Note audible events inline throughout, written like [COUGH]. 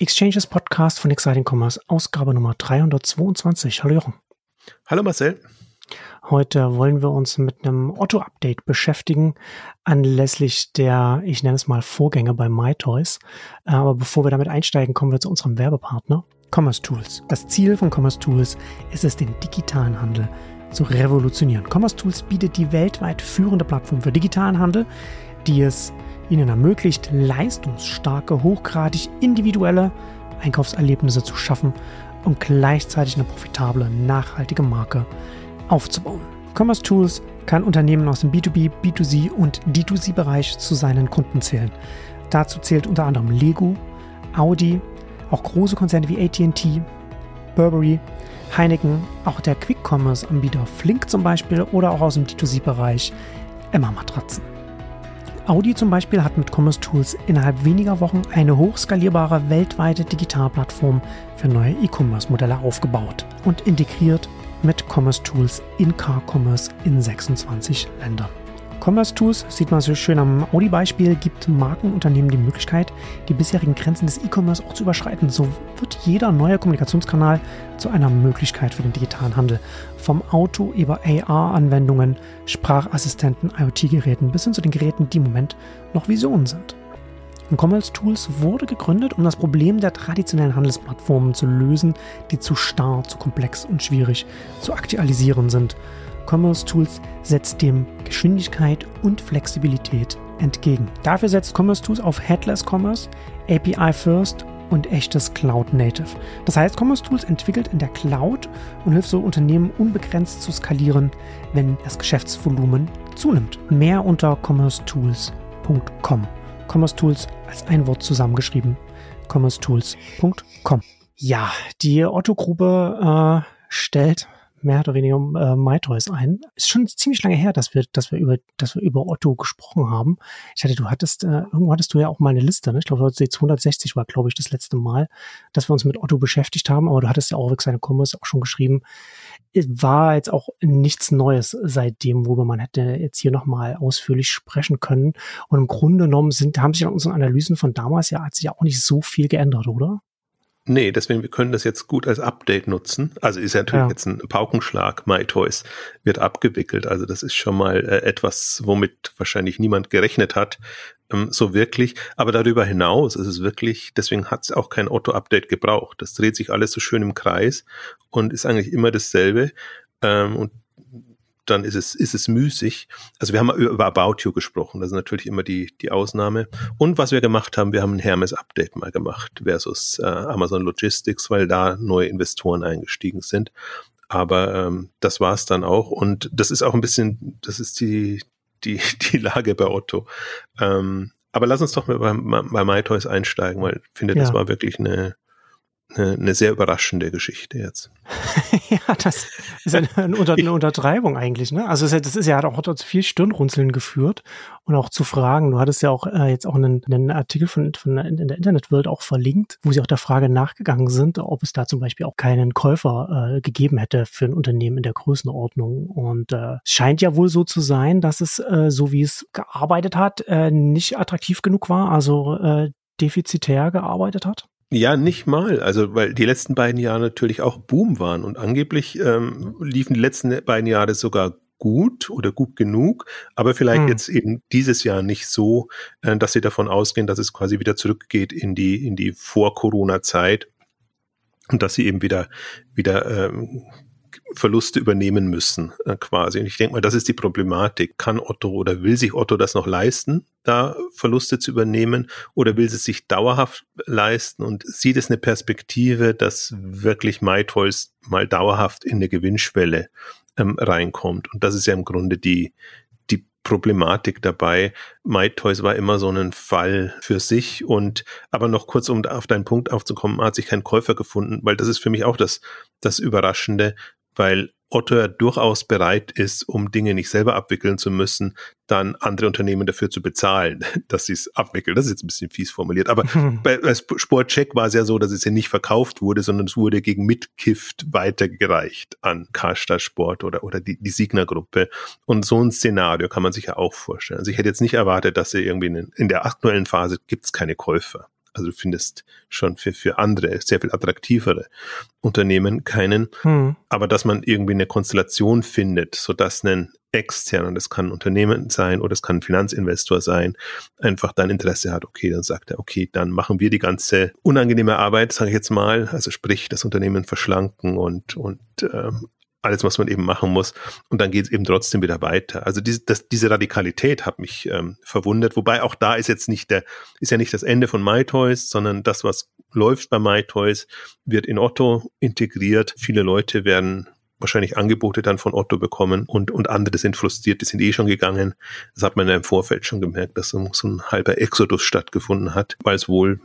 Exchanges Podcast von Exciting Commerce, Ausgabe Nummer 322. Hallo Jochen. Hallo Marcel. Heute wollen wir uns mit einem Otto-Update beschäftigen, anlässlich der, ich nenne es mal, Vorgänge bei MyToys. Aber bevor wir damit einsteigen, kommen wir zu unserem Werbepartner, Commerce Tools. Das Ziel von Commerce Tools ist es, den digitalen Handel zu revolutionieren. Commerce Tools bietet die weltweit führende Plattform für digitalen Handel, die es ihnen ermöglicht, leistungsstarke, hochgradig individuelle Einkaufserlebnisse zu schaffen und gleichzeitig eine profitable, nachhaltige Marke aufzubauen. Commerce Tools kann Unternehmen aus dem B2B, B2C und D2C-Bereich zu seinen Kunden zählen. Dazu zählt unter anderem Lego, Audi, auch große Konzerne wie ATT, Burberry, Heineken, auch der Quick-Commerce-Anbieter Flink zum Beispiel oder auch aus dem D2C-Bereich Emma Matratzen. Audi zum Beispiel hat mit Commerce Tools innerhalb weniger Wochen eine hochskalierbare weltweite Digitalplattform für neue E-Commerce-Modelle aufgebaut und integriert mit Commerce Tools in Car Commerce in 26 Ländern. Commerce Tools, sieht man so schön am Audi-Beispiel, gibt Markenunternehmen die Möglichkeit, die bisherigen Grenzen des E-Commerce auch zu überschreiten. So wird jeder neue Kommunikationskanal zu einer Möglichkeit für den digitalen Handel. Vom Auto über AR-Anwendungen, Sprachassistenten, IoT-Geräten bis hin zu den Geräten, die im Moment noch Visionen sind. Und Commerce Tools wurde gegründet, um das Problem der traditionellen Handelsplattformen zu lösen, die zu starr, zu komplex und schwierig zu aktualisieren sind. Commerce Tools setzt dem Geschwindigkeit und Flexibilität entgegen. Dafür setzt Commerce Tools auf Headless Commerce, API First und echtes Cloud Native. Das heißt, Commerce Tools entwickelt in der Cloud und hilft so Unternehmen unbegrenzt zu skalieren, wenn das Geschäftsvolumen zunimmt. Mehr unter commercetools.com. Commerce Tools als ein Wort zusammengeschrieben. commercetools.com. Ja, die Otto-Gruppe äh, stellt mehr oder weniger äh, MyToys ein. Ist schon ziemlich lange her, dass wir, dass wir über, dass wir über Otto gesprochen haben. Ich hatte, du hattest, äh, irgendwo hattest du ja auch mal eine Liste, ne? Ich glaube, 260 war, glaube ich, das letzte Mal, dass wir uns mit Otto beschäftigt haben, aber du hattest ja auch seine Commerce auch schon geschrieben. War jetzt auch nichts Neues seitdem, worüber man hätte jetzt hier nochmal ausführlich sprechen können. Und im Grunde genommen sind, haben sich an unseren Analysen von damals ja, hat sich ja auch nicht so viel geändert, oder? Nee, deswegen, wir können das jetzt gut als Update nutzen. Also ist ja natürlich ja. jetzt ein Paukenschlag, MyToys wird abgewickelt. Also das ist schon mal äh, etwas, womit wahrscheinlich niemand gerechnet hat, ähm, so wirklich. Aber darüber hinaus ist es wirklich, deswegen hat es auch kein Otto-Update gebraucht. Das dreht sich alles so schön im Kreis und ist eigentlich immer dasselbe. Ähm, und dann ist es, ist es müßig. Also wir haben über About You gesprochen, das ist natürlich immer die, die Ausnahme. Und was wir gemacht haben, wir haben ein Hermes-Update mal gemacht versus äh, Amazon Logistics, weil da neue Investoren eingestiegen sind. Aber ähm, das war es dann auch. Und das ist auch ein bisschen, das ist die, die, [LAUGHS] die Lage bei Otto. Ähm, aber lass uns doch mal bei, bei MyToys einsteigen, weil ich finde, das ja. war wirklich eine, eine, eine sehr überraschende Geschichte jetzt. [LAUGHS] ja, das ist eine, eine, Unter eine Untertreibung eigentlich, ne? Also das ist ja, hat auch zu viel Stirnrunzeln geführt und auch zu Fragen. Du hattest ja auch äh, jetzt auch einen, einen Artikel von, von in der Internetwelt auch verlinkt, wo sie auch der Frage nachgegangen sind, ob es da zum Beispiel auch keinen Käufer äh, gegeben hätte für ein Unternehmen in der Größenordnung. Und äh, scheint ja wohl so zu sein, dass es, äh, so wie es gearbeitet hat, äh, nicht attraktiv genug war, also äh, defizitär gearbeitet hat. Ja, nicht mal. Also, weil die letzten beiden Jahre natürlich auch Boom waren und angeblich ähm, liefen die letzten beiden Jahre sogar gut oder gut genug, aber vielleicht hm. jetzt eben dieses Jahr nicht so, äh, dass sie davon ausgehen, dass es quasi wieder zurückgeht in die in die Vor-Corona-Zeit und dass sie eben wieder wieder ähm, Verluste übernehmen müssen, äh, quasi. Und ich denke mal, das ist die Problematik. Kann Otto oder will sich Otto das noch leisten, da Verluste zu übernehmen, oder will sie sich dauerhaft leisten und sieht es eine Perspektive, dass wirklich MyToys mal dauerhaft in eine Gewinnschwelle ähm, reinkommt? Und das ist ja im Grunde die, die Problematik dabei. MyToys war immer so ein Fall für sich und aber noch kurz, um auf deinen Punkt aufzukommen, hat sich kein Käufer gefunden, weil das ist für mich auch das, das Überraschende weil Otto ja durchaus bereit ist, um Dinge nicht selber abwickeln zu müssen, dann andere Unternehmen dafür zu bezahlen, [LAUGHS] dass sie es abwickeln. Das ist jetzt ein bisschen fies formuliert. Aber [LAUGHS] bei, bei Sportcheck war es ja so, dass es ja nicht verkauft wurde, sondern es wurde gegen Mitgift weitergereicht an Karstadt Sport oder, oder die, die Signer-Gruppe. Und so ein Szenario kann man sich ja auch vorstellen. Also ich hätte jetzt nicht erwartet, dass sie irgendwie in, in der aktuellen Phase gibt es keine Käufer. Also du findest schon für, für andere, sehr viel attraktivere Unternehmen keinen. Hm. Aber dass man irgendwie eine Konstellation findet, sodass ein externer, das kann ein Unternehmen sein oder es kann ein Finanzinvestor sein, einfach dann Interesse hat, okay, dann sagt er, okay, dann machen wir die ganze unangenehme Arbeit, sage ich jetzt mal, also sprich das Unternehmen verschlanken und, und ähm, alles, was man eben machen muss. Und dann geht es eben trotzdem wieder weiter. Also diese, das, diese Radikalität hat mich ähm, verwundert. Wobei auch da ist jetzt nicht der, ist ja nicht das Ende von MyToys, sondern das, was läuft bei MyToys, wird in Otto integriert. Viele Leute werden wahrscheinlich Angebote dann von Otto bekommen und, und andere sind frustriert, die sind eh schon gegangen. Das hat man ja im Vorfeld schon gemerkt, dass so, so ein halber Exodus stattgefunden hat, weil es wohl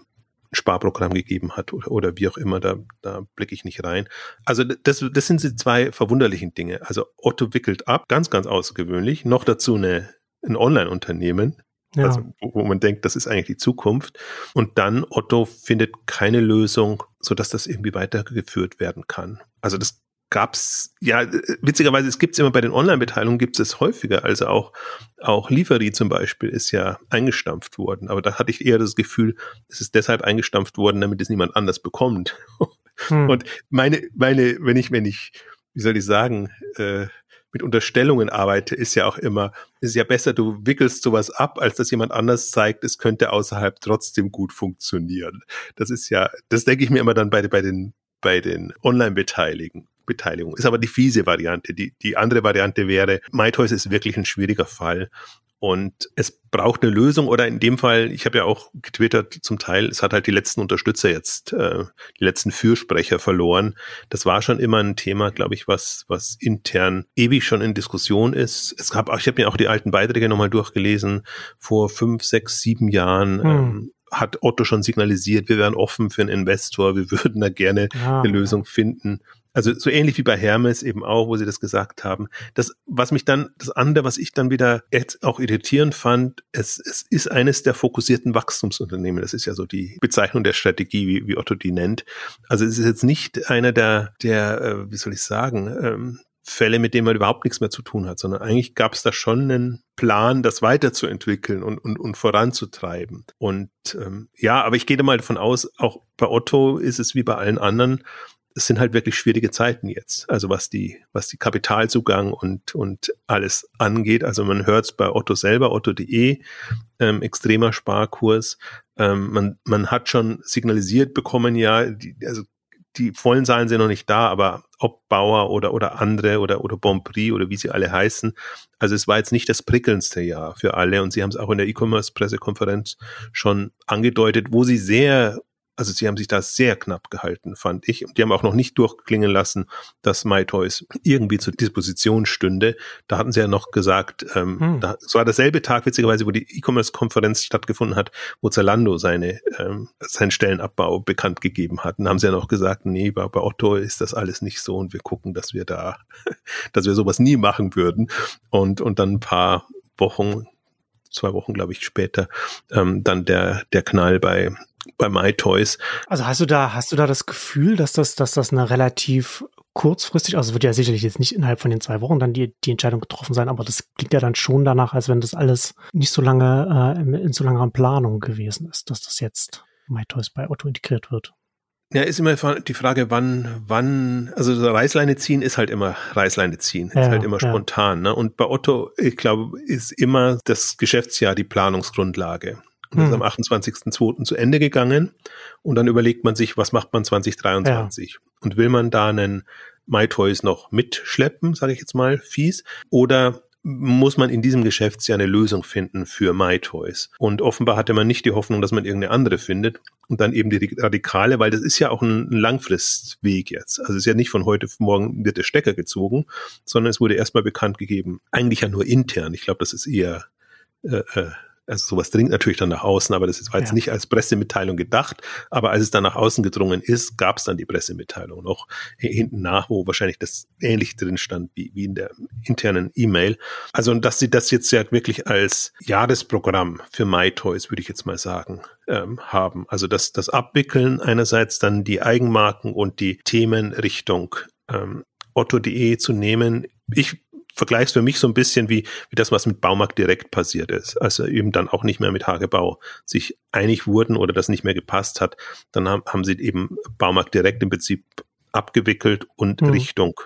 Sparprogramm gegeben hat oder, oder wie auch immer, da, da blicke ich nicht rein. Also das, das sind die zwei verwunderlichen Dinge. Also Otto wickelt ab, ganz, ganz außergewöhnlich. Noch dazu eine, ein Online-Unternehmen, ja. also, wo, wo man denkt, das ist eigentlich die Zukunft. Und dann Otto findet keine Lösung, sodass das irgendwie weitergeführt werden kann. Also das gab's ja witzigerweise es gibt's immer bei den Online-Beteiligungen gibt es häufiger also auch auch Lieferie zum Beispiel ist ja eingestampft worden aber da hatte ich eher das Gefühl es ist deshalb eingestampft worden damit es niemand anders bekommt [LAUGHS] hm. und meine meine wenn ich wenn ich wie soll ich sagen äh, mit Unterstellungen arbeite, ist ja auch immer, ist ja besser, du wickelst sowas ab, als dass jemand anders zeigt, es könnte außerhalb trotzdem gut funktionieren. Das ist ja, das denke ich mir immer dann bei, bei den, bei den Online-Beteiligen. Beteiligung. Ist aber die fiese Variante. Die, die andere Variante wäre, MyToys ist wirklich ein schwieriger Fall. Und es braucht eine Lösung oder in dem Fall, ich habe ja auch getwittert zum Teil, es hat halt die letzten Unterstützer jetzt, äh, die letzten Fürsprecher verloren. Das war schon immer ein Thema, glaube ich, was, was intern ewig schon in Diskussion ist. Es gab ich habe mir auch die alten Beiträge nochmal durchgelesen, vor fünf, sechs, sieben Jahren. Hm. Ähm, hat Otto schon signalisiert, wir wären offen für einen Investor, wir würden da gerne ah. eine Lösung finden. Also so ähnlich wie bei Hermes eben auch, wo sie das gesagt haben. Das, was mich dann, das andere, was ich dann wieder jetzt auch irritierend fand, es, es ist eines der fokussierten Wachstumsunternehmen. Das ist ja so die Bezeichnung der Strategie, wie, wie Otto die nennt. Also es ist jetzt nicht einer der, der, äh, wie soll ich sagen, ähm, Fälle, mit denen man überhaupt nichts mehr zu tun hat, sondern eigentlich gab es da schon einen Plan, das weiterzuentwickeln und, und, und voranzutreiben. Und ähm, ja, aber ich gehe da mal davon aus, auch bei Otto ist es wie bei allen anderen, es sind halt wirklich schwierige Zeiten jetzt. Also was die, was die Kapitalzugang und, und alles angeht. Also man hört es bei Otto selber, otto.de, ähm, extremer Sparkurs. Ähm, man, man hat schon signalisiert bekommen, ja, die, also die vollen Zahlen sind noch nicht da, aber ob Bauer oder, oder andere oder, oder Bonprix oder wie sie alle heißen. Also es war jetzt nicht das prickelndste Jahr für alle und sie haben es auch in der E-Commerce-Pressekonferenz schon angedeutet, wo sie sehr also sie haben sich da sehr knapp gehalten, fand ich. Und die haben auch noch nicht durchklingen lassen, dass MyToys irgendwie zur Disposition stünde. Da hatten sie ja noch gesagt, ähm, hm. da, es war derselbe Tag, witzigerweise, wo die E-Commerce-Konferenz stattgefunden hat, wo Zalando seine, ähm, seinen Stellenabbau bekannt gegeben hat. Und haben sie ja noch gesagt, nee, bei, bei Otto ist das alles nicht so und wir gucken, dass wir da, [LAUGHS] dass wir sowas nie machen würden. Und, und dann ein paar Wochen, zwei Wochen, glaube ich, später, ähm, dann der, der Knall bei bei MyToys. Also hast du da, hast du da das Gefühl, dass das, dass das eine relativ kurzfristig, also wird ja sicherlich jetzt nicht innerhalb von den zwei Wochen dann die, die Entscheidung getroffen sein, aber das klingt ja dann schon danach, als wenn das alles nicht so lange äh, in, in so langer Planung gewesen ist, dass das jetzt MyToys bei Otto integriert wird. Ja, ist immer die Frage, wann, wann, also so Reißleine ziehen ist halt immer Reißleine ziehen, ja, ist halt immer ja. spontan. Ne? Und bei Otto, ich glaube, ist immer das Geschäftsjahr die Planungsgrundlage. Und hm. ist am 28.02. zu Ende gegangen. Und dann überlegt man sich, was macht man 2023? Ja. Und will man da einen MyToys noch mitschleppen, sage ich jetzt mal, fies, oder muss man in diesem Geschäftsjahr eine Lösung finden für MyToys. Und offenbar hatte man nicht die Hoffnung, dass man irgendeine andere findet. Und dann eben die Radikale, weil das ist ja auch ein Langfristweg jetzt. Also es ist ja nicht von heute auf morgen wird der Stecker gezogen, sondern es wurde erstmal bekannt gegeben, eigentlich ja nur intern. Ich glaube, das ist eher äh, äh also sowas dringt natürlich dann nach außen, aber das war jetzt ja. nicht als Pressemitteilung gedacht. Aber als es dann nach außen gedrungen ist, gab es dann die Pressemitteilung noch hinten nach, wo wahrscheinlich das ähnlich drin stand wie, wie in der internen E-Mail. Also und dass sie das jetzt ja wirklich als Jahresprogramm für MyToys, würde ich jetzt mal sagen, ähm, haben. Also das, das Abwickeln einerseits dann die Eigenmarken und die Themenrichtung ähm, Otto.de zu nehmen. Ich vergleiche es für mich so ein bisschen wie, wie das, was mit Baumarkt direkt passiert ist. Also eben dann auch nicht mehr mit Hagebau sich einig wurden oder das nicht mehr gepasst hat. Dann haben, haben sie eben Baumarkt direkt im Prinzip abgewickelt und mhm. Richtung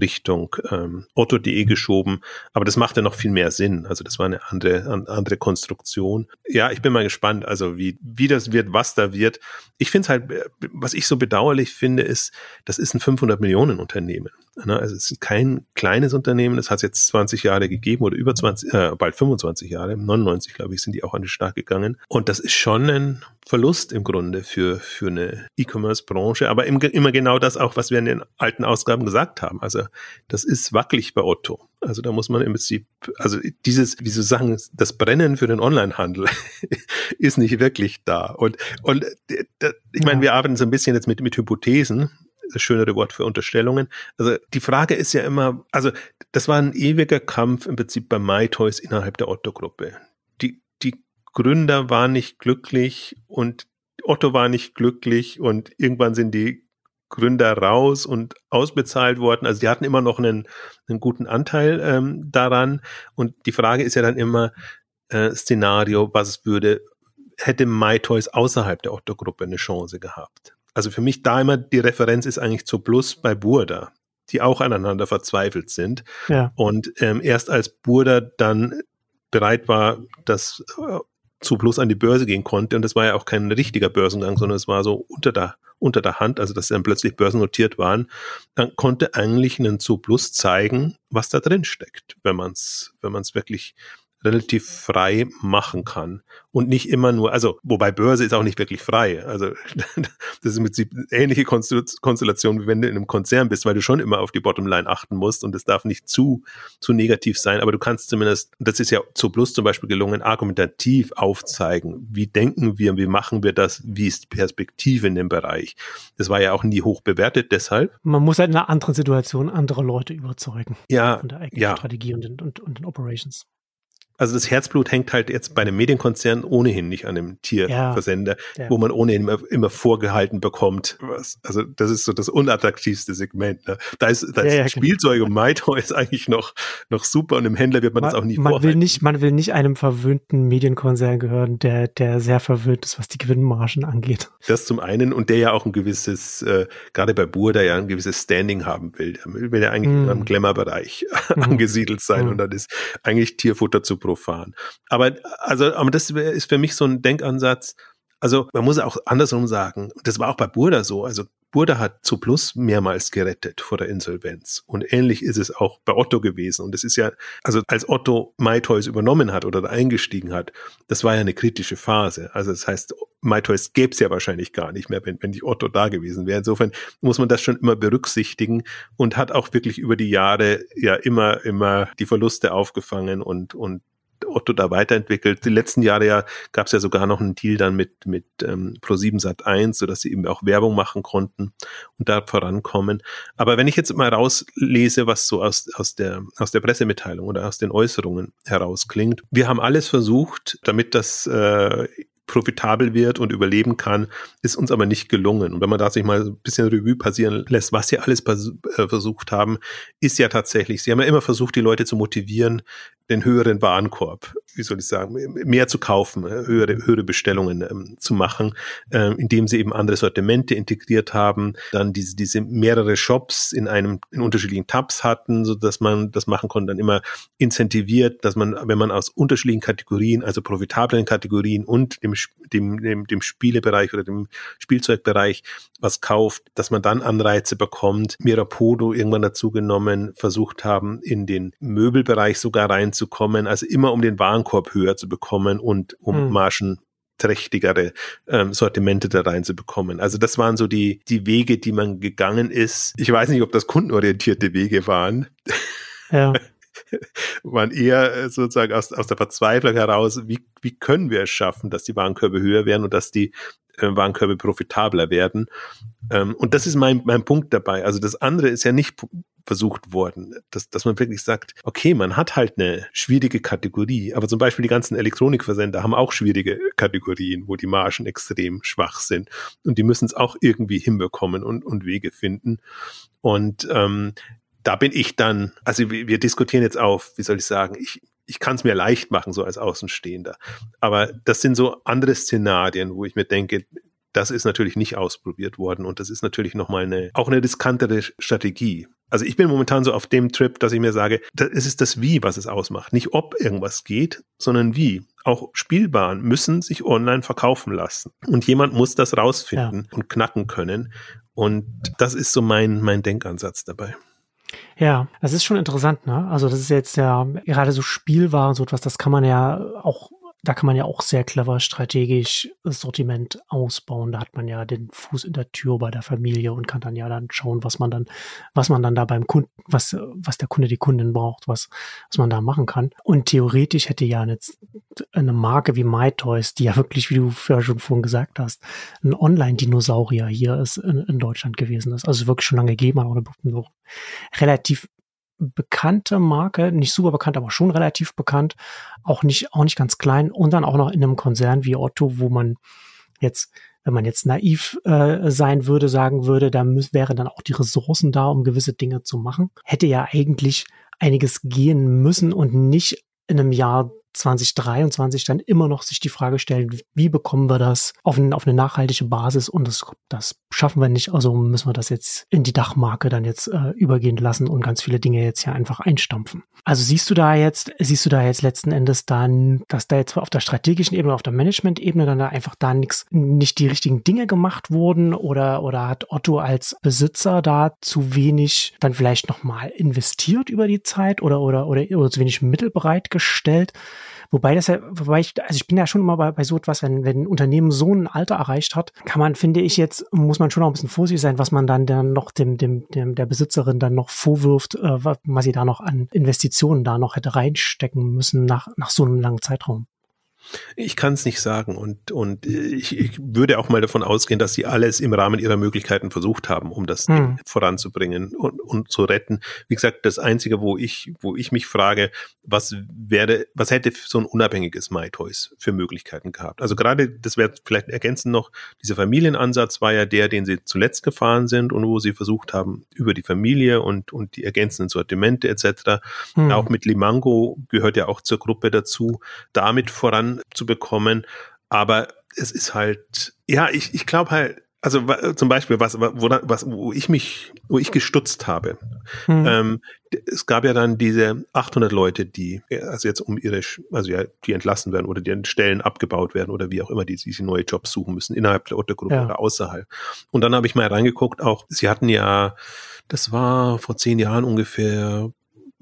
Richtung ähm, Otto.de geschoben. Aber das macht ja noch viel mehr Sinn. Also das war eine andere, andere Konstruktion. Ja, ich bin mal gespannt, also wie, wie das wird, was da wird. Ich finde es halt, was ich so bedauerlich finde, ist, das ist ein 500 Millionen Unternehmen. Ne? Also es ist kein kleines Unternehmen, das hat es jetzt 20 Jahre gegeben oder über 20, äh, bald 25 Jahre, 99 glaube ich, sind die auch an den Start gegangen. Und das ist schon ein Verlust im Grunde für, für eine E-Commerce-Branche, aber im, immer genau das auch, was wir in den alten Ausgaben gesagt haben. Also das ist wackelig bei Otto. Also da muss man im Prinzip, also dieses, wie so sagen, das Brennen für den Onlinehandel [LAUGHS] ist nicht wirklich da. Und, und ich meine, wir arbeiten so ein bisschen jetzt mit, mit Hypothesen schönere Wort für Unterstellungen. Also die Frage ist ja immer, also das war ein ewiger Kampf im Prinzip bei MyToys innerhalb der Otto-Gruppe. Die, die Gründer waren nicht glücklich und Otto war nicht glücklich und irgendwann sind die Gründer raus und ausbezahlt worden. Also die hatten immer noch einen, einen guten Anteil ähm, daran. Und die Frage ist ja dann immer äh, Szenario, was würde, hätte MyToys außerhalb der Otto-Gruppe eine Chance gehabt? Also für mich da immer die Referenz ist eigentlich zu Plus bei Burda, die auch aneinander verzweifelt sind. Ja. Und ähm, erst als Burda dann bereit war, dass äh, zu Plus an die Börse gehen konnte, und das war ja auch kein richtiger Börsengang, sondern es war so unter der, unter der Hand, also dass sie dann plötzlich börsennotiert waren, dann konnte eigentlich ein zu Plus zeigen, was da drin steckt, wenn man es wenn man es wirklich relativ frei machen kann und nicht immer nur, also wobei Börse ist auch nicht wirklich frei. Also [LAUGHS] das ist im Prinzip ähnliche Konstellation, wie wenn du in einem Konzern bist, weil du schon immer auf die Bottomline achten musst und es darf nicht zu zu negativ sein, aber du kannst zumindest, das ist ja zu Plus zum Beispiel gelungen, argumentativ aufzeigen, wie denken wir, wie machen wir das, wie ist Perspektive in dem Bereich. Das war ja auch nie hoch bewertet, deshalb. Man muss halt in einer anderen Situation andere Leute überzeugen. Ja, von der ja. Strategie und, und, und den Operations also das Herzblut hängt halt jetzt bei einem Medienkonzern ohnehin nicht an einem Tierversender, ja, ja. wo man ohnehin immer, immer, vorgehalten bekommt. Was, also das ist so das unattraktivste Segment. Ne? Da ist, da ist ja, Spielzeug genau. und MyToy ist eigentlich noch, noch super und im Händler wird man, man das auch nie man will nicht Man will nicht einem verwöhnten Medienkonzern gehören, der, der sehr verwöhnt ist, was die Gewinnmargen angeht. Das zum einen und der ja auch ein gewisses, äh, gerade bei Burda ja ein gewisses Standing haben will. Der will ja eigentlich mm. im Glamour-Bereich [LAUGHS] mm. angesiedelt sein mm. und dann ist eigentlich Tierfutter zu produzieren profan. Aber, also, aber das ist für mich so ein Denkansatz. Also, man muss auch andersrum sagen. Das war auch bei Burda so. Also, Burda hat zu Plus mehrmals gerettet vor der Insolvenz. Und ähnlich ist es auch bei Otto gewesen. Und es ist ja, also als Otto MyToys übernommen hat oder eingestiegen hat, das war ja eine kritische Phase. Also das heißt, MyToys gäbe es ja wahrscheinlich gar nicht mehr, wenn, wenn die Otto da gewesen wäre. Insofern muss man das schon immer berücksichtigen und hat auch wirklich über die Jahre ja immer, immer die Verluste aufgefangen und, und Otto da weiterentwickelt. Die letzten Jahre ja gab es ja sogar noch einen Deal dann mit, mit ähm, Pro7 Sat 1, sodass sie eben auch Werbung machen konnten und da vorankommen. Aber wenn ich jetzt mal rauslese, was so aus, aus, der, aus der Pressemitteilung oder aus den Äußerungen herausklingt, wir haben alles versucht, damit das äh, profitabel wird und überleben kann, ist uns aber nicht gelungen. Und wenn man da sich mal ein bisschen Revue passieren lässt, was sie alles äh, versucht haben, ist ja tatsächlich, sie haben ja immer versucht, die Leute zu motivieren, den höheren Warenkorb, wie soll ich sagen, mehr zu kaufen, äh, höhere, höhere Bestellungen ähm, zu machen, äh, indem sie eben andere Sortimente integriert haben, dann diese, diese mehrere Shops in einem, in unterschiedlichen Tabs hatten, so dass man das machen konnte, dann immer incentiviert, dass man, wenn man aus unterschiedlichen Kategorien, also profitablen Kategorien und dem, dem, dem, dem Spielebereich oder dem Spielzeugbereich was kauft, dass man dann Anreize bekommt. Mirapodo irgendwann dazu genommen, versucht haben, in den Möbelbereich sogar reinzukommen, also immer um den Warenkorb höher zu bekommen und um hm. Margen trächtigere ähm, Sortimente da reinzubekommen. Also das waren so die, die Wege, die man gegangen ist. Ich weiß nicht, ob das kundenorientierte Wege waren. Ja. [LAUGHS] [LAUGHS] waren eher äh, sozusagen aus, aus der Verzweiflung heraus, wie, wie können wir es schaffen, dass die Warenkörbe höher werden und dass die äh, Warenkörbe profitabler werden. Ähm, und das ist mein, mein Punkt dabei. Also das andere ist ja nicht versucht worden, dass, dass man wirklich sagt, okay, man hat halt eine schwierige Kategorie, aber zum Beispiel die ganzen Elektronikversender haben auch schwierige Kategorien, wo die Margen extrem schwach sind und die müssen es auch irgendwie hinbekommen und, und Wege finden. Und ähm, da bin ich dann, also wir, wir diskutieren jetzt auf, wie soll ich sagen, ich, ich kann es mir leicht machen, so als Außenstehender. Aber das sind so andere Szenarien, wo ich mir denke, das ist natürlich nicht ausprobiert worden und das ist natürlich nochmal eine, auch eine riskantere Strategie. Also ich bin momentan so auf dem Trip, dass ich mir sage, es ist das Wie, was es ausmacht. Nicht ob irgendwas geht, sondern wie. Auch Spielbaren müssen sich online verkaufen lassen. Und jemand muss das rausfinden ja. und knacken können. Und das ist so mein, mein Denkansatz dabei. Ja, das ist schon interessant, ne? Also das ist jetzt ja gerade so Spielwaren, so etwas, das kann man ja auch da kann man ja auch sehr clever strategisch das Sortiment ausbauen. Da hat man ja den Fuß in der Tür bei der Familie und kann dann ja dann schauen, was man dann, was man dann da beim Kunden, was, was der Kunde, die Kundin braucht, was, was man da machen kann. Und theoretisch hätte ja eine, eine Marke wie MyToys, die ja wirklich, wie du ja schon vorhin gesagt hast, ein Online-Dinosaurier hier ist in, in, Deutschland gewesen ist. Also wirklich schon lange gegeben hat oder relativ bekannte Marke, nicht super bekannt, aber schon relativ bekannt, auch nicht, auch nicht ganz klein und dann auch noch in einem Konzern wie Otto, wo man jetzt, wenn man jetzt naiv äh, sein würde, sagen würde, da müß, wäre dann auch die Ressourcen da, um gewisse Dinge zu machen, hätte ja eigentlich einiges gehen müssen und nicht in einem Jahr 2023 dann immer noch sich die Frage stellen, wie bekommen wir das auf, ein, auf eine nachhaltige Basis und das, das schaffen wir nicht, also müssen wir das jetzt in die Dachmarke dann jetzt äh, übergehen lassen und ganz viele Dinge jetzt hier einfach einstampfen. Also siehst du da jetzt, siehst du da jetzt letzten Endes dann, dass da jetzt auf der strategischen Ebene, auf der Management-Ebene dann da einfach da nichts, nicht die richtigen Dinge gemacht wurden oder, oder hat Otto als Besitzer da zu wenig dann vielleicht nochmal investiert über die Zeit oder, oder, oder, oder zu wenig Mittel bereitgestellt? Wobei das ja, wobei ich, also ich bin ja schon immer bei, bei so etwas, wenn, wenn ein Unternehmen so ein Alter erreicht hat, kann man, finde ich jetzt, muss man schon auch ein bisschen vorsichtig sein, was man dann, dann noch dem, dem, dem der Besitzerin dann noch vorwirft, äh, was sie da noch an Investitionen da noch hätte reinstecken müssen nach, nach so einem langen Zeitraum. Ich kann es nicht sagen und, und ich, ich würde auch mal davon ausgehen, dass sie alles im Rahmen ihrer Möglichkeiten versucht haben, um das hm. voranzubringen und, und zu retten. Wie gesagt, das Einzige, wo ich, wo ich mich frage, was wäre, was hätte so ein unabhängiges MyToys für Möglichkeiten gehabt? Also gerade, das wäre vielleicht ergänzend noch, dieser Familienansatz war ja der, den sie zuletzt gefahren sind und wo sie versucht haben, über die Familie und, und die ergänzenden Sortimente etc., hm. auch mit Limango gehört ja auch zur Gruppe dazu, damit voran zu bekommen. Aber es ist halt, ja, ich, ich glaube halt, also zum Beispiel, was, wo, was, wo ich mich, wo ich gestutzt habe. Hm. Ähm, es gab ja dann diese 800 Leute, die, also jetzt um ihre, also ja, die entlassen werden oder deren Stellen abgebaut werden oder wie auch immer, die diese neue Jobs suchen müssen, innerhalb der Otto-Gruppe ja. oder außerhalb. Und dann habe ich mal reingeguckt, auch, sie hatten ja, das war vor zehn Jahren ungefähr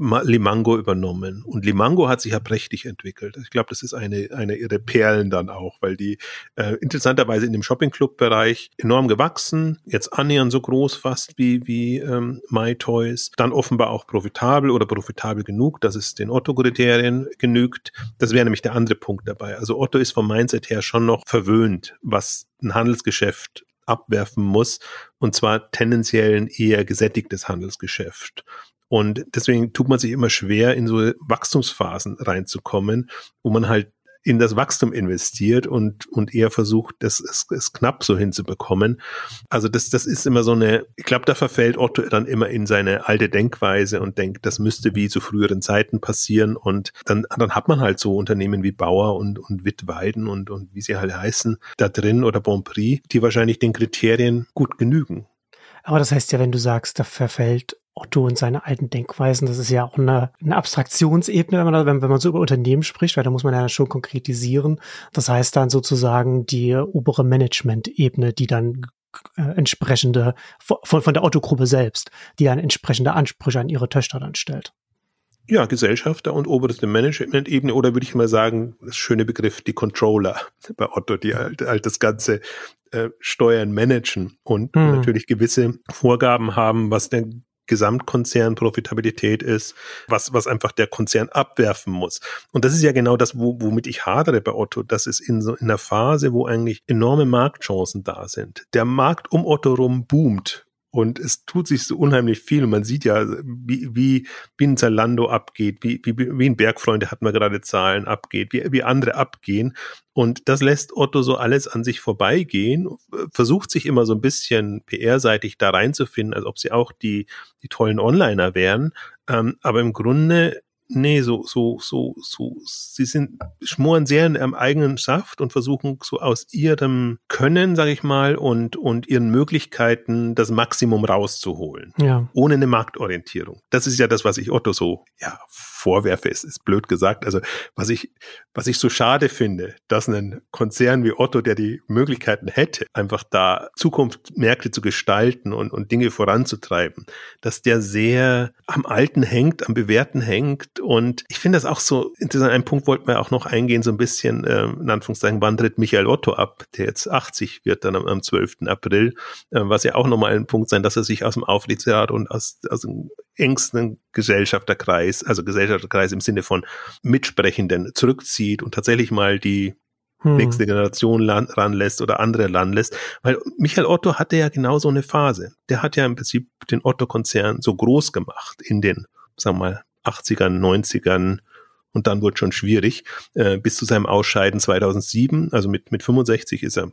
Limango übernommen. Und Limango hat sich ja prächtig entwickelt. Ich glaube, das ist eine, eine ihrer Perlen dann auch, weil die äh, interessanterweise in dem Shopping-Club-Bereich enorm gewachsen, jetzt annähernd so groß fast wie, wie ähm, MyToys, dann offenbar auch profitabel oder profitabel genug, dass es den Otto-Kriterien genügt. Das wäre nämlich der andere Punkt dabei. Also Otto ist vom Mindset her schon noch verwöhnt, was ein Handelsgeschäft abwerfen muss, und zwar tendenziell ein eher gesättigtes Handelsgeschäft. Und deswegen tut man sich immer schwer, in so Wachstumsphasen reinzukommen, wo man halt in das Wachstum investiert und, und eher versucht, das es, es knapp so hinzubekommen. Also das, das ist immer so eine, ich glaube, da verfällt Otto dann immer in seine alte Denkweise und denkt, das müsste wie zu früheren Zeiten passieren. Und dann, dann hat man halt so Unternehmen wie Bauer und, und Wittweiden und, und wie sie halt heißen, da drin oder Bonprix, die wahrscheinlich den Kriterien gut genügen. Aber das heißt ja, wenn du sagst, da verfällt Otto und seine alten Denkweisen, das ist ja auch eine, eine Abstraktionsebene, wenn man, wenn, wenn man so über Unternehmen spricht, weil da muss man ja schon konkretisieren. Das heißt dann sozusagen die obere Management-Ebene, die dann äh, entsprechende, von, von der Otto-Gruppe selbst, die dann entsprechende Ansprüche an ihre Töchter dann stellt. Ja, Gesellschafter und oberste Management-Ebene oder würde ich mal sagen, das schöne Begriff, die Controller bei Otto, die halt, halt das Ganze äh, steuern, managen und hm. natürlich gewisse Vorgaben haben, was denn Gesamtkonzernprofitabilität ist, was, was einfach der Konzern abwerfen muss. Und das ist ja genau das, wo, womit ich hadere bei Otto. Das ist in so in einer Phase, wo eigentlich enorme Marktchancen da sind. Der Markt um Otto rum boomt und es tut sich so unheimlich viel. Und man sieht ja, wie, wie, wie ein Zalando abgeht, wie, wie, wie ein Bergfreunde hatten wir gerade Zahlen abgeht, wie, wie andere abgehen. Und das lässt Otto so alles an sich vorbeigehen, versucht sich immer so ein bisschen PR-seitig da reinzufinden, als ob sie auch die, die tollen Onliner wären, ähm, aber im Grunde nee, so, so, so, so, sie sind, schmoren sehr in ihrem eigenen Saft und versuchen so aus ihrem Können, sag ich mal, und, und ihren Möglichkeiten das Maximum rauszuholen. Ja. Ohne eine Marktorientierung. Das ist ja das, was ich Otto so, ja, vorwerfe, ist, ist blöd gesagt. Also, was ich, was ich so schade finde, dass ein Konzern wie Otto, der die Möglichkeiten hätte, einfach da Zukunftsmärkte zu gestalten und, und Dinge voranzutreiben, dass der sehr am Alten hängt, am Bewährten hängt und ich finde das auch so interessant. Ein Punkt wollten wir auch noch eingehen, so ein bisschen, äh, in Anführungszeichen, wann tritt Michael Otto ab, der jetzt 80 wird dann am, am 12. April, äh, was ja auch nochmal ein Punkt sein, dass er sich aus dem Aufsichtsrat und aus, aus dem engsten Gesellschafterkreis, also Gesellschafterkreis im Sinne von Mitsprechenden zurückzieht und tatsächlich mal die hm. nächste Generation ranlässt oder andere ranlässt. Weil Michael Otto hatte ja genau so eine Phase. Der hat ja im Prinzip den Otto-Konzern so groß gemacht in den, sagen wir mal, 80ern, 90ern und dann wurde schon schwierig, äh, bis zu seinem Ausscheiden 2007, also mit, mit 65 ist er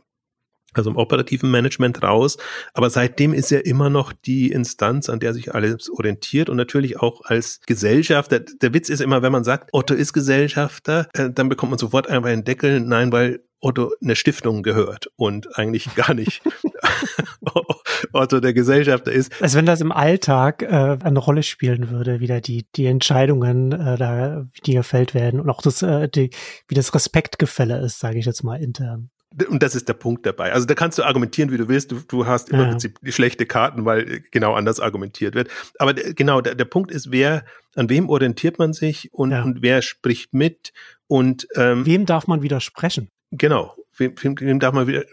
also im operativen Management raus. Aber seitdem ist er immer noch die Instanz, an der sich alles orientiert und natürlich auch als Gesellschafter. Der Witz ist immer, wenn man sagt, Otto ist Gesellschafter, äh, dann bekommt man sofort einfach einen Deckel. Nein, weil Otto eine Stiftung gehört und eigentlich [LAUGHS] gar nicht [LAUGHS] Otto der Gesellschafter ist. Als wenn das im Alltag äh, eine Rolle spielen würde, wieder die die Entscheidungen äh, da die gefällt werden und auch das äh, die, wie das Respektgefälle ist, sage ich jetzt mal intern. Und das ist der Punkt dabei. Also da kannst du argumentieren, wie du willst. Du, du hast im ja. Prinzip schlechte Karten, weil genau anders argumentiert wird. Aber genau, der, der Punkt ist, wer, an wem orientiert man sich und, ja. und wer spricht mit und ähm, wem darf man widersprechen? Genau. Wem, wem darf man wieder,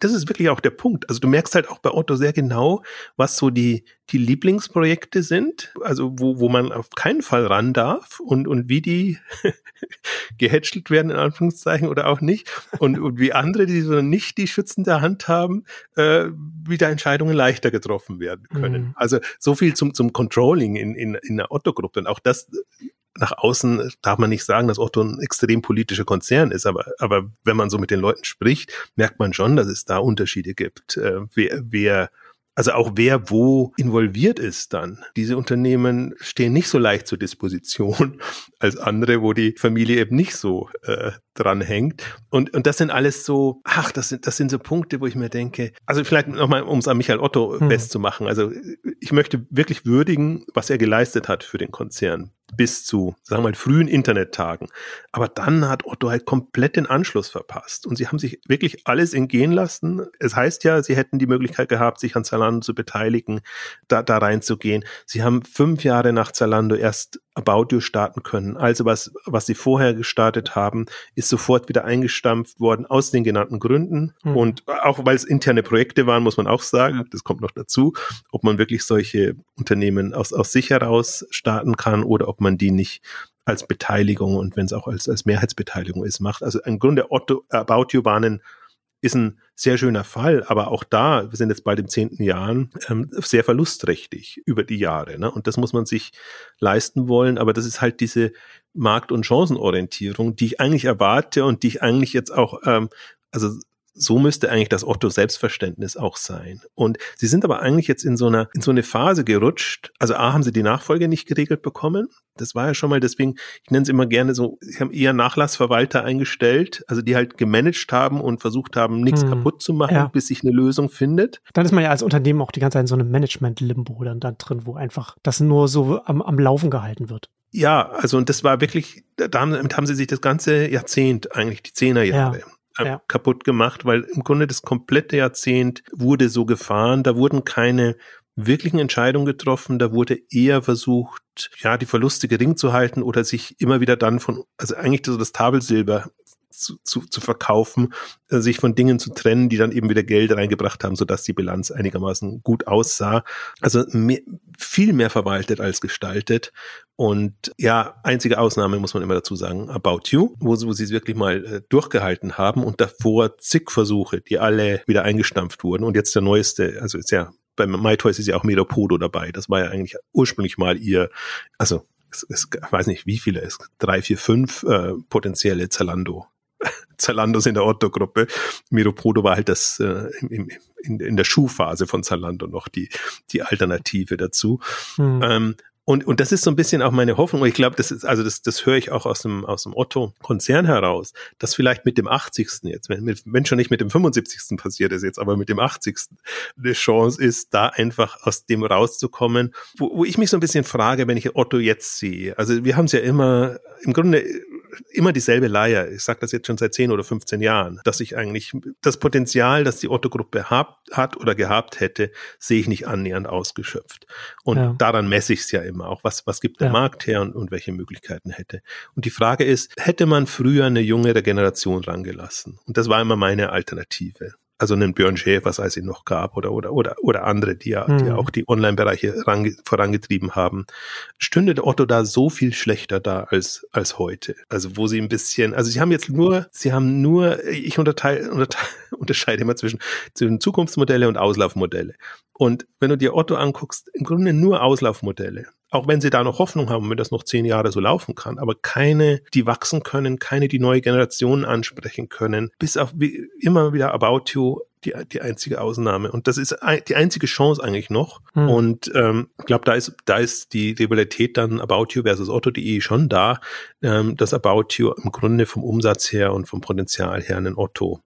das ist wirklich auch der Punkt. Also du merkst halt auch bei Otto sehr genau, was so die, die Lieblingsprojekte sind, also wo, wo man auf keinen Fall ran darf und, und wie die [LAUGHS] gehätschelt werden, in Anführungszeichen, oder auch nicht. Und, und wie andere, die so nicht die schützende Hand haben, äh, wie da Entscheidungen leichter getroffen werden können. Mhm. Also so viel zum, zum Controlling in, in, in der Otto-Gruppe. Und auch das nach außen darf man nicht sagen, dass Otto ein extrem politischer Konzern ist, aber, aber wenn man so mit den Leuten spricht, merkt man schon, dass es da Unterschiede gibt, äh, wer, wer also auch wer wo involviert ist dann. Diese Unternehmen stehen nicht so leicht zur Disposition [LAUGHS] als andere, wo die Familie eben nicht so äh, dran hängt. Und, und das sind alles so, ach, das sind, das sind so Punkte, wo ich mir denke, also vielleicht nochmal, um es an Michael Otto hm. festzumachen. Also ich möchte wirklich würdigen, was er geleistet hat für den Konzern bis zu, sagen wir mal, frühen Internettagen. Aber dann hat Otto halt komplett den Anschluss verpasst. Und sie haben sich wirklich alles entgehen lassen. Es heißt ja, sie hätten die Möglichkeit gehabt, sich an Zalando zu beteiligen, da, da reinzugehen. Sie haben fünf Jahre nach Zalando erst About You starten können. Also was, was sie vorher gestartet haben, ist sofort wieder eingestampft worden aus den genannten Gründen. Mhm. Und auch weil es interne Projekte waren, muss man auch sagen, das kommt noch dazu, ob man wirklich solche Unternehmen aus, aus sich heraus starten kann oder ob man die nicht als Beteiligung und wenn es auch als, als Mehrheitsbeteiligung ist, macht. Also im Grunde Otto, About You waren ein ist ein sehr schöner Fall, aber auch da, wir sind jetzt bald im zehnten Jahren, ähm, sehr verlustträchtig über die Jahre. Ne? Und das muss man sich leisten wollen, aber das ist halt diese Markt- und Chancenorientierung, die ich eigentlich erwarte und die ich eigentlich jetzt auch, ähm, also so müsste eigentlich das Otto-Selbstverständnis auch sein. Und sie sind aber eigentlich jetzt in so einer, in so eine Phase gerutscht. Also A, haben sie die Nachfolge nicht geregelt bekommen. Das war ja schon mal deswegen, ich nenne es immer gerne so, sie haben eher Nachlassverwalter eingestellt, also die halt gemanagt haben und versucht haben, nichts hm, kaputt zu machen, ja. bis sich eine Lösung findet. Dann ist man ja als Unternehmen auch die ganze Zeit in so einem Management-Limbo dann, dann drin, wo einfach das nur so am, am Laufen gehalten wird. Ja, also und das war wirklich, damit haben sie sich das ganze Jahrzehnt, eigentlich die Zehnerjahre, ja ja. kaputt gemacht, weil im Grunde das komplette Jahrzehnt wurde so gefahren. Da wurden keine wirklichen Entscheidungen getroffen. Da wurde eher versucht, ja, die Verluste gering zu halten oder sich immer wieder dann von, also eigentlich so das Tafelsilber zu, zu, zu verkaufen, äh, sich von Dingen zu trennen, die dann eben wieder Geld reingebracht haben, sodass die Bilanz einigermaßen gut aussah. Also mehr, viel mehr verwaltet als gestaltet. Und ja, einzige Ausnahme muss man immer dazu sagen, About You, wo, wo sie es wirklich mal äh, durchgehalten haben und davor zig Versuche, die alle wieder eingestampft wurden. Und jetzt der neueste, also ist ja bei MyToys ist ja auch Meropodo dabei. Das war ja eigentlich ursprünglich mal ihr, also es, es weiß nicht wie viele, es drei, vier, fünf äh, potenzielle Zalando. [LAUGHS] Zalandos in der Otto-Gruppe. Miropodo war halt das äh, im, in, in der Schuhphase von Zalando noch die, die Alternative dazu. Hm. Ähm, und, und das ist so ein bisschen auch meine Hoffnung. Ich glaube, das ist, also das, das höre ich auch aus dem, aus dem Otto-Konzern heraus, dass vielleicht mit dem 80. jetzt, wenn, wenn schon nicht mit dem 75. passiert ist jetzt, aber mit dem 80. eine Chance ist, da einfach aus dem rauszukommen, wo, wo ich mich so ein bisschen frage, wenn ich Otto jetzt sehe. Also wir haben es ja immer, im Grunde immer dieselbe Leier. Ich sage das jetzt schon seit 10 oder 15 Jahren, dass ich eigentlich das Potenzial, das die Otto-Gruppe hat oder gehabt hätte, sehe ich nicht annähernd ausgeschöpft. Und ja. daran messe ich es ja immer auch. Was, was gibt der ja. Markt her und, und welche Möglichkeiten hätte? Und die Frage ist, hätte man früher eine jüngere Generation rangelassen? Und das war immer meine Alternative also einen Björn Schäfer, als es ihn noch gab, oder, oder, oder, oder andere, die ja, mhm. die auch die Online-Bereiche vorangetrieben haben, stünde der Otto da so viel schlechter da als, als heute. Also, wo sie ein bisschen, also sie haben jetzt nur, sie haben nur, ich unterteile, unterteile, [LAUGHS] unterscheide immer zwischen, zwischen Zukunftsmodelle und Auslaufmodelle. Und wenn du dir Otto anguckst, im Grunde nur Auslaufmodelle auch wenn sie da noch Hoffnung haben, wenn das noch zehn Jahre so laufen kann, aber keine, die wachsen können, keine, die neue Generationen ansprechen können, bis auf wie immer wieder About You die, die einzige Ausnahme. Und das ist die einzige Chance eigentlich noch. Hm. Und ähm, ich glaube, da ist, da ist die Rivalität dann About You versus Otto.de schon da, ähm, dass About You im Grunde vom Umsatz her und vom Potenzial her einen Otto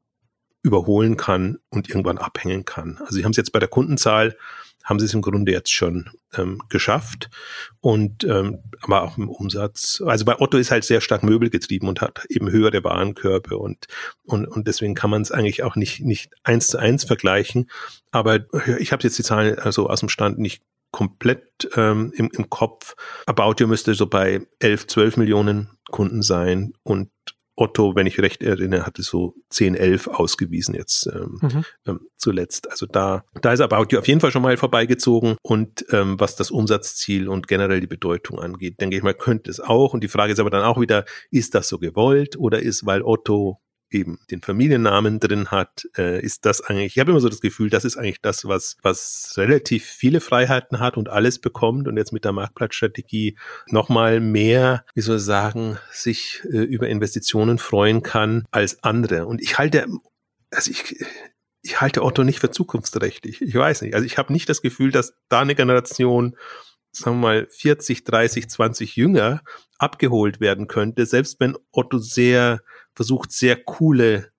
überholen kann und irgendwann abhängen kann. Also sie haben es jetzt bei der Kundenzahl haben sie es im Grunde jetzt schon ähm, geschafft. Und ähm, aber auch im Umsatz. Also bei Otto ist halt sehr stark Möbel getrieben und hat eben höhere Warenkörbe und, und, und deswegen kann man es eigentlich auch nicht, nicht eins zu eins vergleichen. Aber ich habe jetzt die Zahlen also aus dem Stand nicht komplett ähm, im, im Kopf. About You müsste so bei 11, 12 Millionen Kunden sein und Otto, wenn ich recht erinnere, hatte so 10, 11 ausgewiesen jetzt ähm, mhm. ähm, zuletzt. Also da, da ist About You auf jeden Fall schon mal vorbeigezogen. Und ähm, was das Umsatzziel und generell die Bedeutung angeht, denke ich mal, könnte es auch. Und die Frage ist aber dann auch wieder, ist das so gewollt oder ist, weil Otto eben den Familiennamen drin hat, äh, ist das eigentlich, ich habe immer so das Gefühl, das ist eigentlich das, was, was relativ viele Freiheiten hat und alles bekommt und jetzt mit der Marktplatzstrategie nochmal mehr, wie soll ich sagen, sich äh, über Investitionen freuen kann als andere. Und ich halte, also ich, ich halte Otto nicht für zukunftsträchtig. Ich weiß nicht. Also ich habe nicht das Gefühl, dass da eine Generation sagen wir mal 40, 30, 20 jünger abgeholt werden könnte, selbst wenn Otto sehr versucht, sehr coole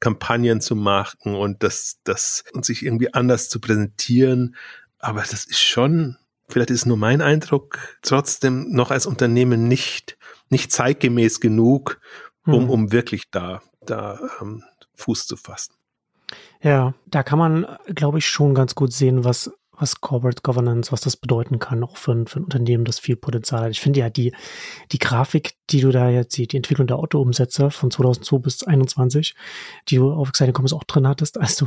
Kampagnen zu machen und das, das, und sich irgendwie anders zu präsentieren. Aber das ist schon, vielleicht ist nur mein Eindruck, trotzdem noch als Unternehmen nicht, nicht zeitgemäß genug, um, hm. um wirklich da, da ähm, Fuß zu fassen. Ja, da kann man, glaube ich, schon ganz gut sehen, was was Corporate Governance, was das bedeuten kann, auch für ein, für ein Unternehmen, das viel Potenzial hat. Ich finde ja die, die Grafik, die du da jetzt siehst, die Entwicklung der Otto-Umsätze von 2002 bis 2021, die du auf Exciting Commerce auch drin hattest, als du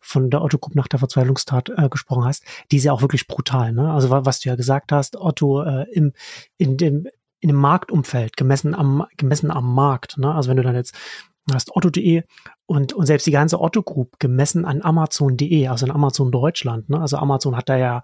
von der Otto Group nach der Verzweiflungstat äh, gesprochen hast, die ist ja auch wirklich brutal. Ne? Also was du ja gesagt hast, Otto äh, im, in dem in dem Marktumfeld, gemessen am, gemessen am Markt. Ne? Also wenn du dann jetzt hast Otto.de und, und selbst die ganze Otto Group gemessen an Amazon.de, also in Amazon Deutschland. Ne? Also Amazon hat da ja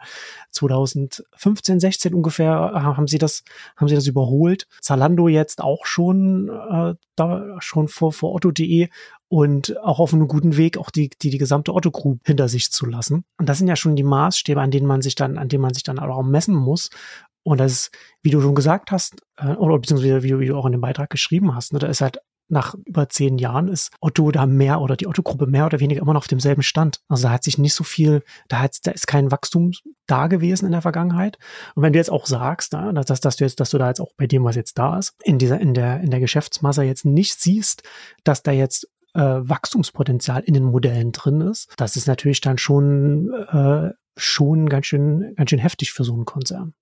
2015, 16 ungefähr äh, haben sie das, haben sie das überholt. Zalando jetzt auch schon, äh, da schon vor, vor Otto.de und auch auf einem guten Weg, auch die, die, die gesamte Otto Group hinter sich zu lassen. Und das sind ja schon die Maßstäbe, an denen man sich dann, an denen man sich dann auch messen muss. Und das ist, wie du schon gesagt hast, äh, oder beziehungsweise wie, wie du auch in dem Beitrag geschrieben hast, ne, da ist halt nach über zehn Jahren ist Otto da mehr oder die Otto-Gruppe mehr oder weniger immer noch auf demselben Stand. Also da hat sich nicht so viel, da, hat, da ist kein Wachstum da gewesen in der Vergangenheit. Und wenn du jetzt auch sagst, dass, dass du jetzt, dass du da jetzt auch bei dem, was jetzt da ist, in dieser, in der, in der Geschäftsmasse jetzt nicht siehst, dass da jetzt äh, Wachstumspotenzial in den Modellen drin ist, das ist natürlich dann schon, äh, schon ganz schön, ganz schön heftig für so einen Konzern.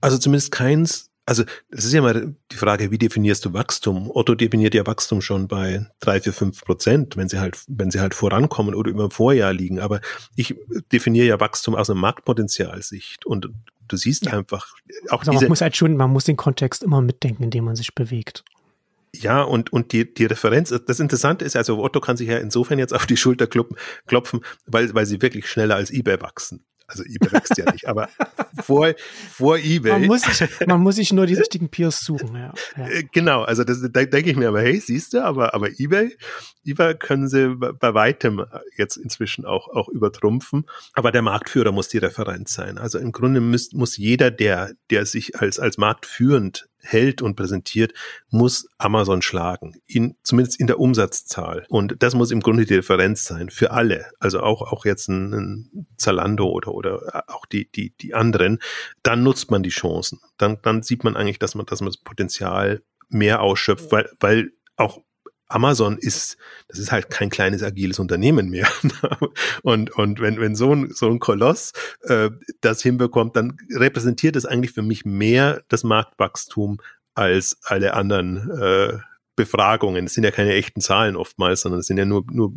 Also zumindest keins, also das ist ja mal die Frage, wie definierst du Wachstum? Otto definiert ja Wachstum schon bei drei, vier, fünf Prozent, wenn sie halt, wenn sie halt vorankommen oder über dem Vorjahr liegen. Aber ich definiere ja Wachstum aus einer Marktpotenzialsicht und du siehst ja. einfach auch also diese. Man muss halt schon, man muss den Kontext immer mitdenken, in dem man sich bewegt. Ja, und, und die, die Referenz, das Interessante ist, also Otto kann sich ja insofern jetzt auf die Schulter klopfen, weil, weil sie wirklich schneller als eBay wachsen. Also eBay wächst ja nicht, aber vor, vor eBay. Man muss, sich, man muss sich nur die richtigen Peers suchen, ja. [LAUGHS] ja. Äh, genau, also das, da denke ich mir aber, hey, siehst du, aber, aber eBay, eBay können sie bei weitem jetzt inzwischen auch, auch übertrumpfen. Aber der Marktführer muss die Referenz sein. Also im Grunde muss, muss jeder, der, der sich als, als marktführend hält und präsentiert, muss Amazon schlagen. In, zumindest in der Umsatzzahl. Und das muss im Grunde die Referenz sein für alle. Also auch, auch jetzt ein, ein Zalando oder, oder auch die, die, die anderen. Dann nutzt man die Chancen. Dann, dann sieht man eigentlich, dass man, dass man das Potenzial mehr ausschöpft, weil, weil auch Amazon ist, das ist halt kein kleines agiles Unternehmen mehr. [LAUGHS] und, und wenn, wenn so ein, so ein Koloss äh, das hinbekommt, dann repräsentiert es eigentlich für mich mehr das Marktwachstum als alle anderen äh, Befragungen. Es sind ja keine echten Zahlen oftmals, sondern es sind ja nur, nur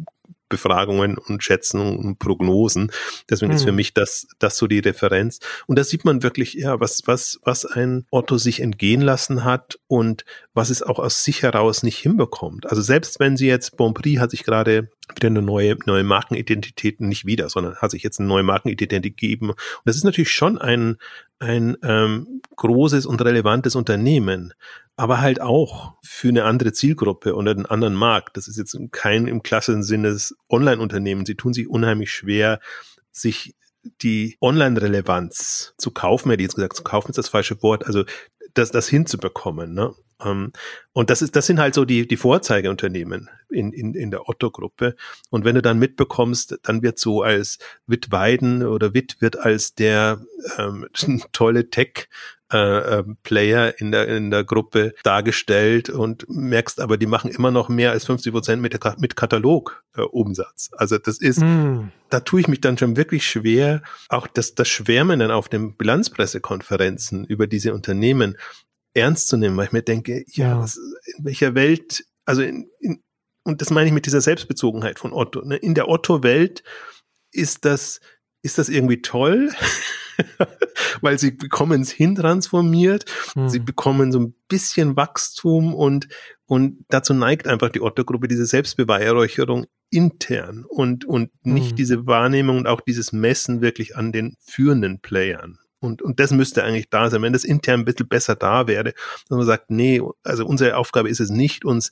Befragungen und Schätzungen und Prognosen. Deswegen mhm. ist für mhm. mich das, das so die Referenz. Und da sieht man wirklich, ja, was, was, was ein Otto sich entgehen lassen hat und was es auch aus sich heraus nicht hinbekommt. Also selbst wenn sie jetzt, Bonprix hat sich gerade wieder eine neue, neue Markenidentität, nicht wieder, sondern hat sich jetzt eine neue Markenidentität gegeben. Und das ist natürlich schon ein, ein ähm, großes und relevantes Unternehmen aber halt auch für eine andere Zielgruppe oder einen anderen Markt. Das ist jetzt kein im klassischen Sinne des Online-Unternehmen. Sie tun sich unheimlich schwer, sich die Online-Relevanz zu kaufen, hätte ich jetzt gesagt, zu kaufen ist das falsche Wort, also das, das hinzubekommen. Ne? Ähm, und das ist, das sind halt so die, die Vorzeigeunternehmen in, in, in der Otto-Gruppe. Und wenn du dann mitbekommst, dann wird so als Wittweiden oder Witt wird als der ähm, [LAUGHS] tolle Tech äh, ähm, Player in der, in der Gruppe dargestellt und merkst aber, die machen immer noch mehr als 50 Prozent mit, mit Katalog-Umsatz. Äh, also das ist, mm. da tue ich mich dann schon wirklich schwer, auch das, das Schwärmen dann auf den Bilanzpressekonferenzen über diese Unternehmen ernst zu nehmen, weil ich mir denke, ja. Was, in welcher Welt, also in, in, und das meine ich mit dieser Selbstbezogenheit von Otto. Ne? In der Otto-Welt ist das, ist das irgendwie toll? [LAUGHS] weil sie bekommen es hintransformiert, hm. sie bekommen so ein bisschen Wachstum und, und dazu neigt einfach die Otto-Gruppe diese Selbstbeweihräucherung intern und, und nicht hm. diese Wahrnehmung und auch dieses Messen wirklich an den führenden Playern. Und, und das müsste eigentlich da sein. Wenn das intern ein bisschen besser da wäre, dass man sagt, nee, also unsere Aufgabe ist es nicht, uns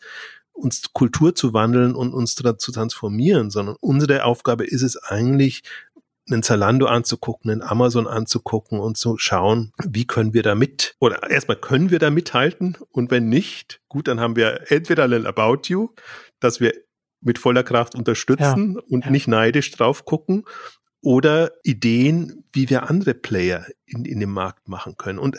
uns Kultur zu wandeln und uns zu transformieren, sondern unsere Aufgabe ist es eigentlich, einen Zalando anzugucken, einen Amazon anzugucken und zu schauen, wie können wir da mit, oder erstmal können wir da mithalten und wenn nicht, gut, dann haben wir entweder ein About You, dass wir mit voller Kraft unterstützen ja, und ja. nicht neidisch drauf gucken oder Ideen, wie wir andere Player in, in dem Markt machen können. Und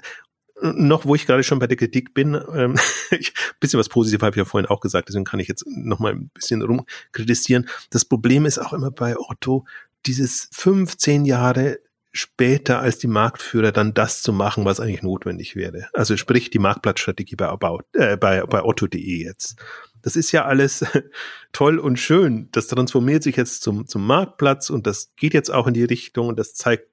noch, wo ich gerade schon bei der Kritik bin, ähm, [LAUGHS] ich, bisschen was Positives habe ich ja vorhin auch gesagt, deswegen kann ich jetzt noch mal ein bisschen rumkritisieren. Das Problem ist auch immer bei Otto, dieses 15 Jahre später als die Marktführer dann das zu machen, was eigentlich notwendig wäre. Also sprich die Marktplatzstrategie bei, About, äh, bei, bei Otto.de jetzt. Das ist ja alles [LAUGHS] toll und schön. Das transformiert sich jetzt zum, zum Marktplatz und das geht jetzt auch in die Richtung und das zeigt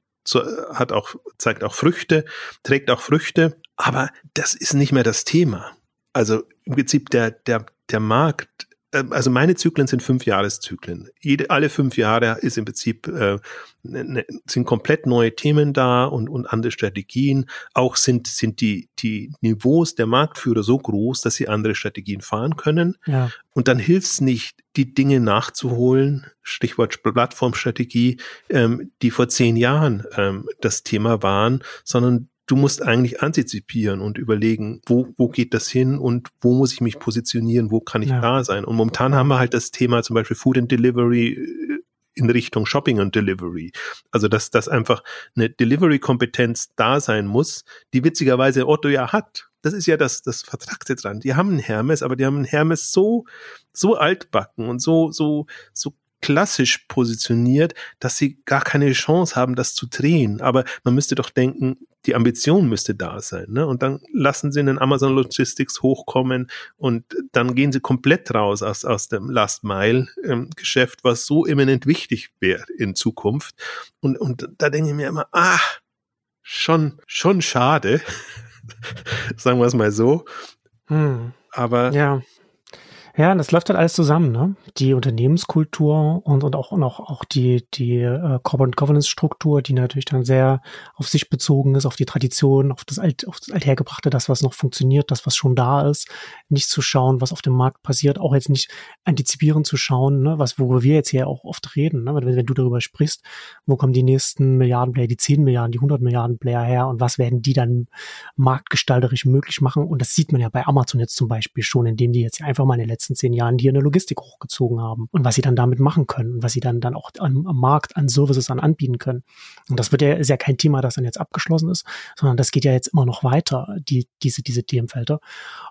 hat auch, zeigt auch Früchte, trägt auch Früchte, aber das ist nicht mehr das Thema. Also im Prinzip der, der, der Markt also meine Zyklen sind fünf Jahreszyklen. Jede, alle fünf Jahre ist im Prinzip äh, ne, ne, sind komplett neue Themen da und, und andere Strategien. Auch sind sind die die Niveaus der Marktführer so groß, dass sie andere Strategien fahren können. Ja. Und dann hilft es nicht, die Dinge nachzuholen. Stichwort Plattformstrategie, ähm, die vor zehn Jahren ähm, das Thema waren, sondern du musst eigentlich antizipieren und überlegen, wo, wo geht das hin und wo muss ich mich positionieren, wo kann ich ja. da sein. Und momentan haben wir halt das Thema zum Beispiel Food and Delivery äh, in Richtung Shopping und Delivery. Also dass, dass einfach eine Delivery-Kompetenz da sein muss, die witzigerweise Otto ja hat. Das ist ja das, das Vertragte dran. Die haben einen Hermes, aber die haben einen Hermes so, so altbacken und so, so, so klassisch positioniert, dass sie gar keine Chance haben, das zu drehen. Aber man müsste doch denken, die Ambition müsste da sein. Ne? Und dann lassen sie in den Amazon Logistics hochkommen und dann gehen sie komplett raus aus, aus dem Last Mile ähm, Geschäft, was so eminent wichtig wäre in Zukunft. Und, und da denke ich mir immer, ah, schon, schon schade. [LAUGHS] Sagen wir es mal so. Hm. Aber ja. Ja, das läuft halt alles zusammen, ne? Die Unternehmenskultur und, und auch, und auch, auch die, die äh, Corporate Governance Struktur, die natürlich dann sehr auf sich bezogen ist, auf die Tradition, auf das, Alt, auf das Althergebrachte, das, was noch funktioniert, das, was schon da ist, nicht zu schauen, was auf dem Markt passiert, auch jetzt nicht antizipieren zu schauen, ne? was, worüber wir jetzt hier auch oft reden, ne? Wenn, wenn du darüber sprichst, wo kommen die nächsten Milliarden Player, die 10 Milliarden, die 100 Milliarden Player her und was werden die dann marktgestalterisch möglich machen? Und das sieht man ja bei Amazon jetzt zum Beispiel schon, indem die jetzt einfach mal in den letzten zehn Jahren hier eine Logistik hochgezogen haben und was sie dann damit machen können und was sie dann, dann auch am, am Markt an Services an anbieten können. Und das wird ja, ist ja kein Thema, das dann jetzt abgeschlossen ist, sondern das geht ja jetzt immer noch weiter, die, diese, diese Themenfelder.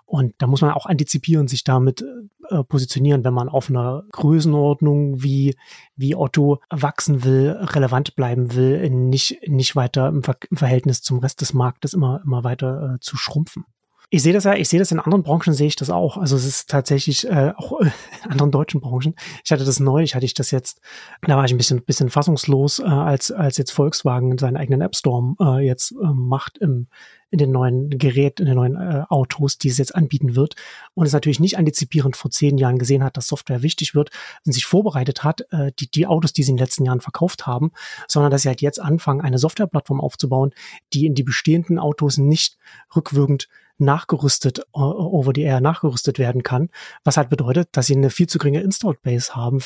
Und da muss man auch antizipieren, sich damit äh, positionieren, wenn man auf einer Größenordnung wie, wie Otto wachsen will, relevant bleiben will, nicht, nicht weiter im, Ver im Verhältnis zum Rest des Marktes immer, immer weiter äh, zu schrumpfen. Ich sehe das ja, ich sehe das in anderen Branchen, sehe ich das auch. Also es ist tatsächlich äh, auch [LAUGHS] in anderen deutschen Branchen. Ich hatte das neulich, hatte ich das jetzt, da war ich ein bisschen, bisschen fassungslos, äh, als, als jetzt Volkswagen seinen eigenen App Store äh, jetzt äh, macht im, in den neuen Gerät, in den neuen äh, Autos, die es jetzt anbieten wird. Und es natürlich nicht antizipierend vor zehn Jahren gesehen hat, dass Software wichtig wird und sich vorbereitet hat, äh, die, die Autos, die sie in den letzten Jahren verkauft haben, sondern dass sie halt jetzt anfangen, eine Softwareplattform aufzubauen, die in die bestehenden Autos nicht rückwirkend nachgerüstet, äh, over the air nachgerüstet werden kann, was halt bedeutet, dass sie eine viel zu geringe Installed Base haben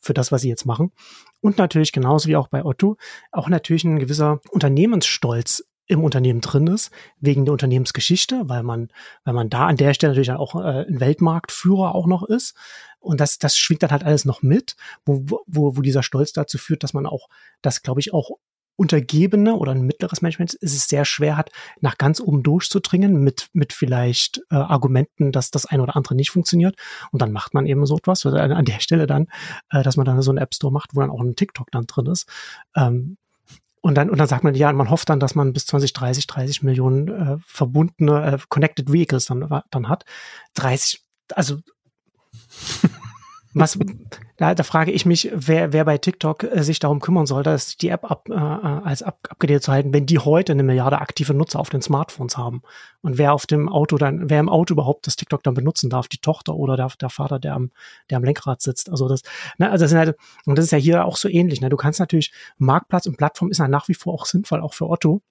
für das, was sie jetzt machen. Und natürlich genauso wie auch bei Otto, auch natürlich ein gewisser Unternehmensstolz im Unternehmen drin ist, wegen der Unternehmensgeschichte, weil man, weil man da an der Stelle natürlich auch äh, ein Weltmarktführer auch noch ist. Und das, das schwingt dann halt alles noch mit, wo, wo, wo dieser Stolz dazu führt, dass man auch das, glaube ich, auch Untergebene oder ein mittleres Management ist es sehr schwer hat, nach ganz oben durchzudringen mit, mit vielleicht äh, Argumenten, dass das eine oder andere nicht funktioniert. Und dann macht man eben so etwas, also an der Stelle dann, äh, dass man dann so einen App Store macht, wo dann auch ein TikTok dann drin ist. Ähm, und dann, und dann sagt man, ja, man hofft dann, dass man bis 2030 30 Millionen äh, verbundene äh, Connected Vehicles dann, dann hat. 30, also [LAUGHS] was, da, da frage ich mich, wer, wer bei TikTok äh, sich darum kümmern soll, dass die App ab, äh, als ab, abgedatet zu halten, wenn die heute eine Milliarde aktive Nutzer auf den Smartphones haben. Und wer auf dem Auto dann, wer im Auto überhaupt das TikTok dann benutzen darf, die Tochter oder der, der Vater, der am, der am Lenkrad sitzt. Also das, ne, also das sind halt, und das ist ja hier auch so ähnlich. Ne? Du kannst natürlich, Marktplatz und Plattform ist ja nach wie vor auch sinnvoll, auch für Otto.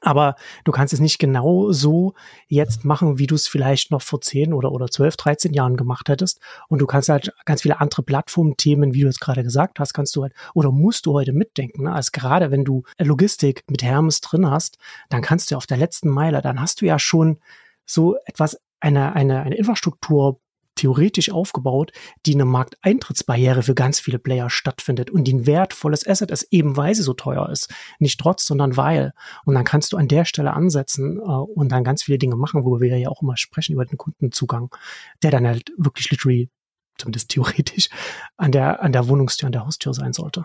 Aber du kannst es nicht genau so jetzt machen, wie du es vielleicht noch vor 10 oder, oder 12, 13 Jahren gemacht hättest. Und du kannst halt ganz viele andere Plattformthemen, wie du es gerade gesagt hast, kannst du halt oder musst du heute mitdenken. Ne? Also gerade wenn du Logistik mit Hermes drin hast, dann kannst du auf der letzten Meile, dann hast du ja schon so etwas, eine, eine, eine Infrastruktur theoretisch aufgebaut, die eine Markteintrittsbarriere für ganz viele Player stattfindet und die ein wertvolles Asset ist, eben weil sie so teuer ist. Nicht trotz, sondern weil. Und dann kannst du an der Stelle ansetzen äh, und dann ganz viele Dinge machen, worüber wir ja auch immer sprechen, über den Kundenzugang, der dann halt wirklich literally, zumindest theoretisch, an der, an der Wohnungstür, an der Haustür sein sollte.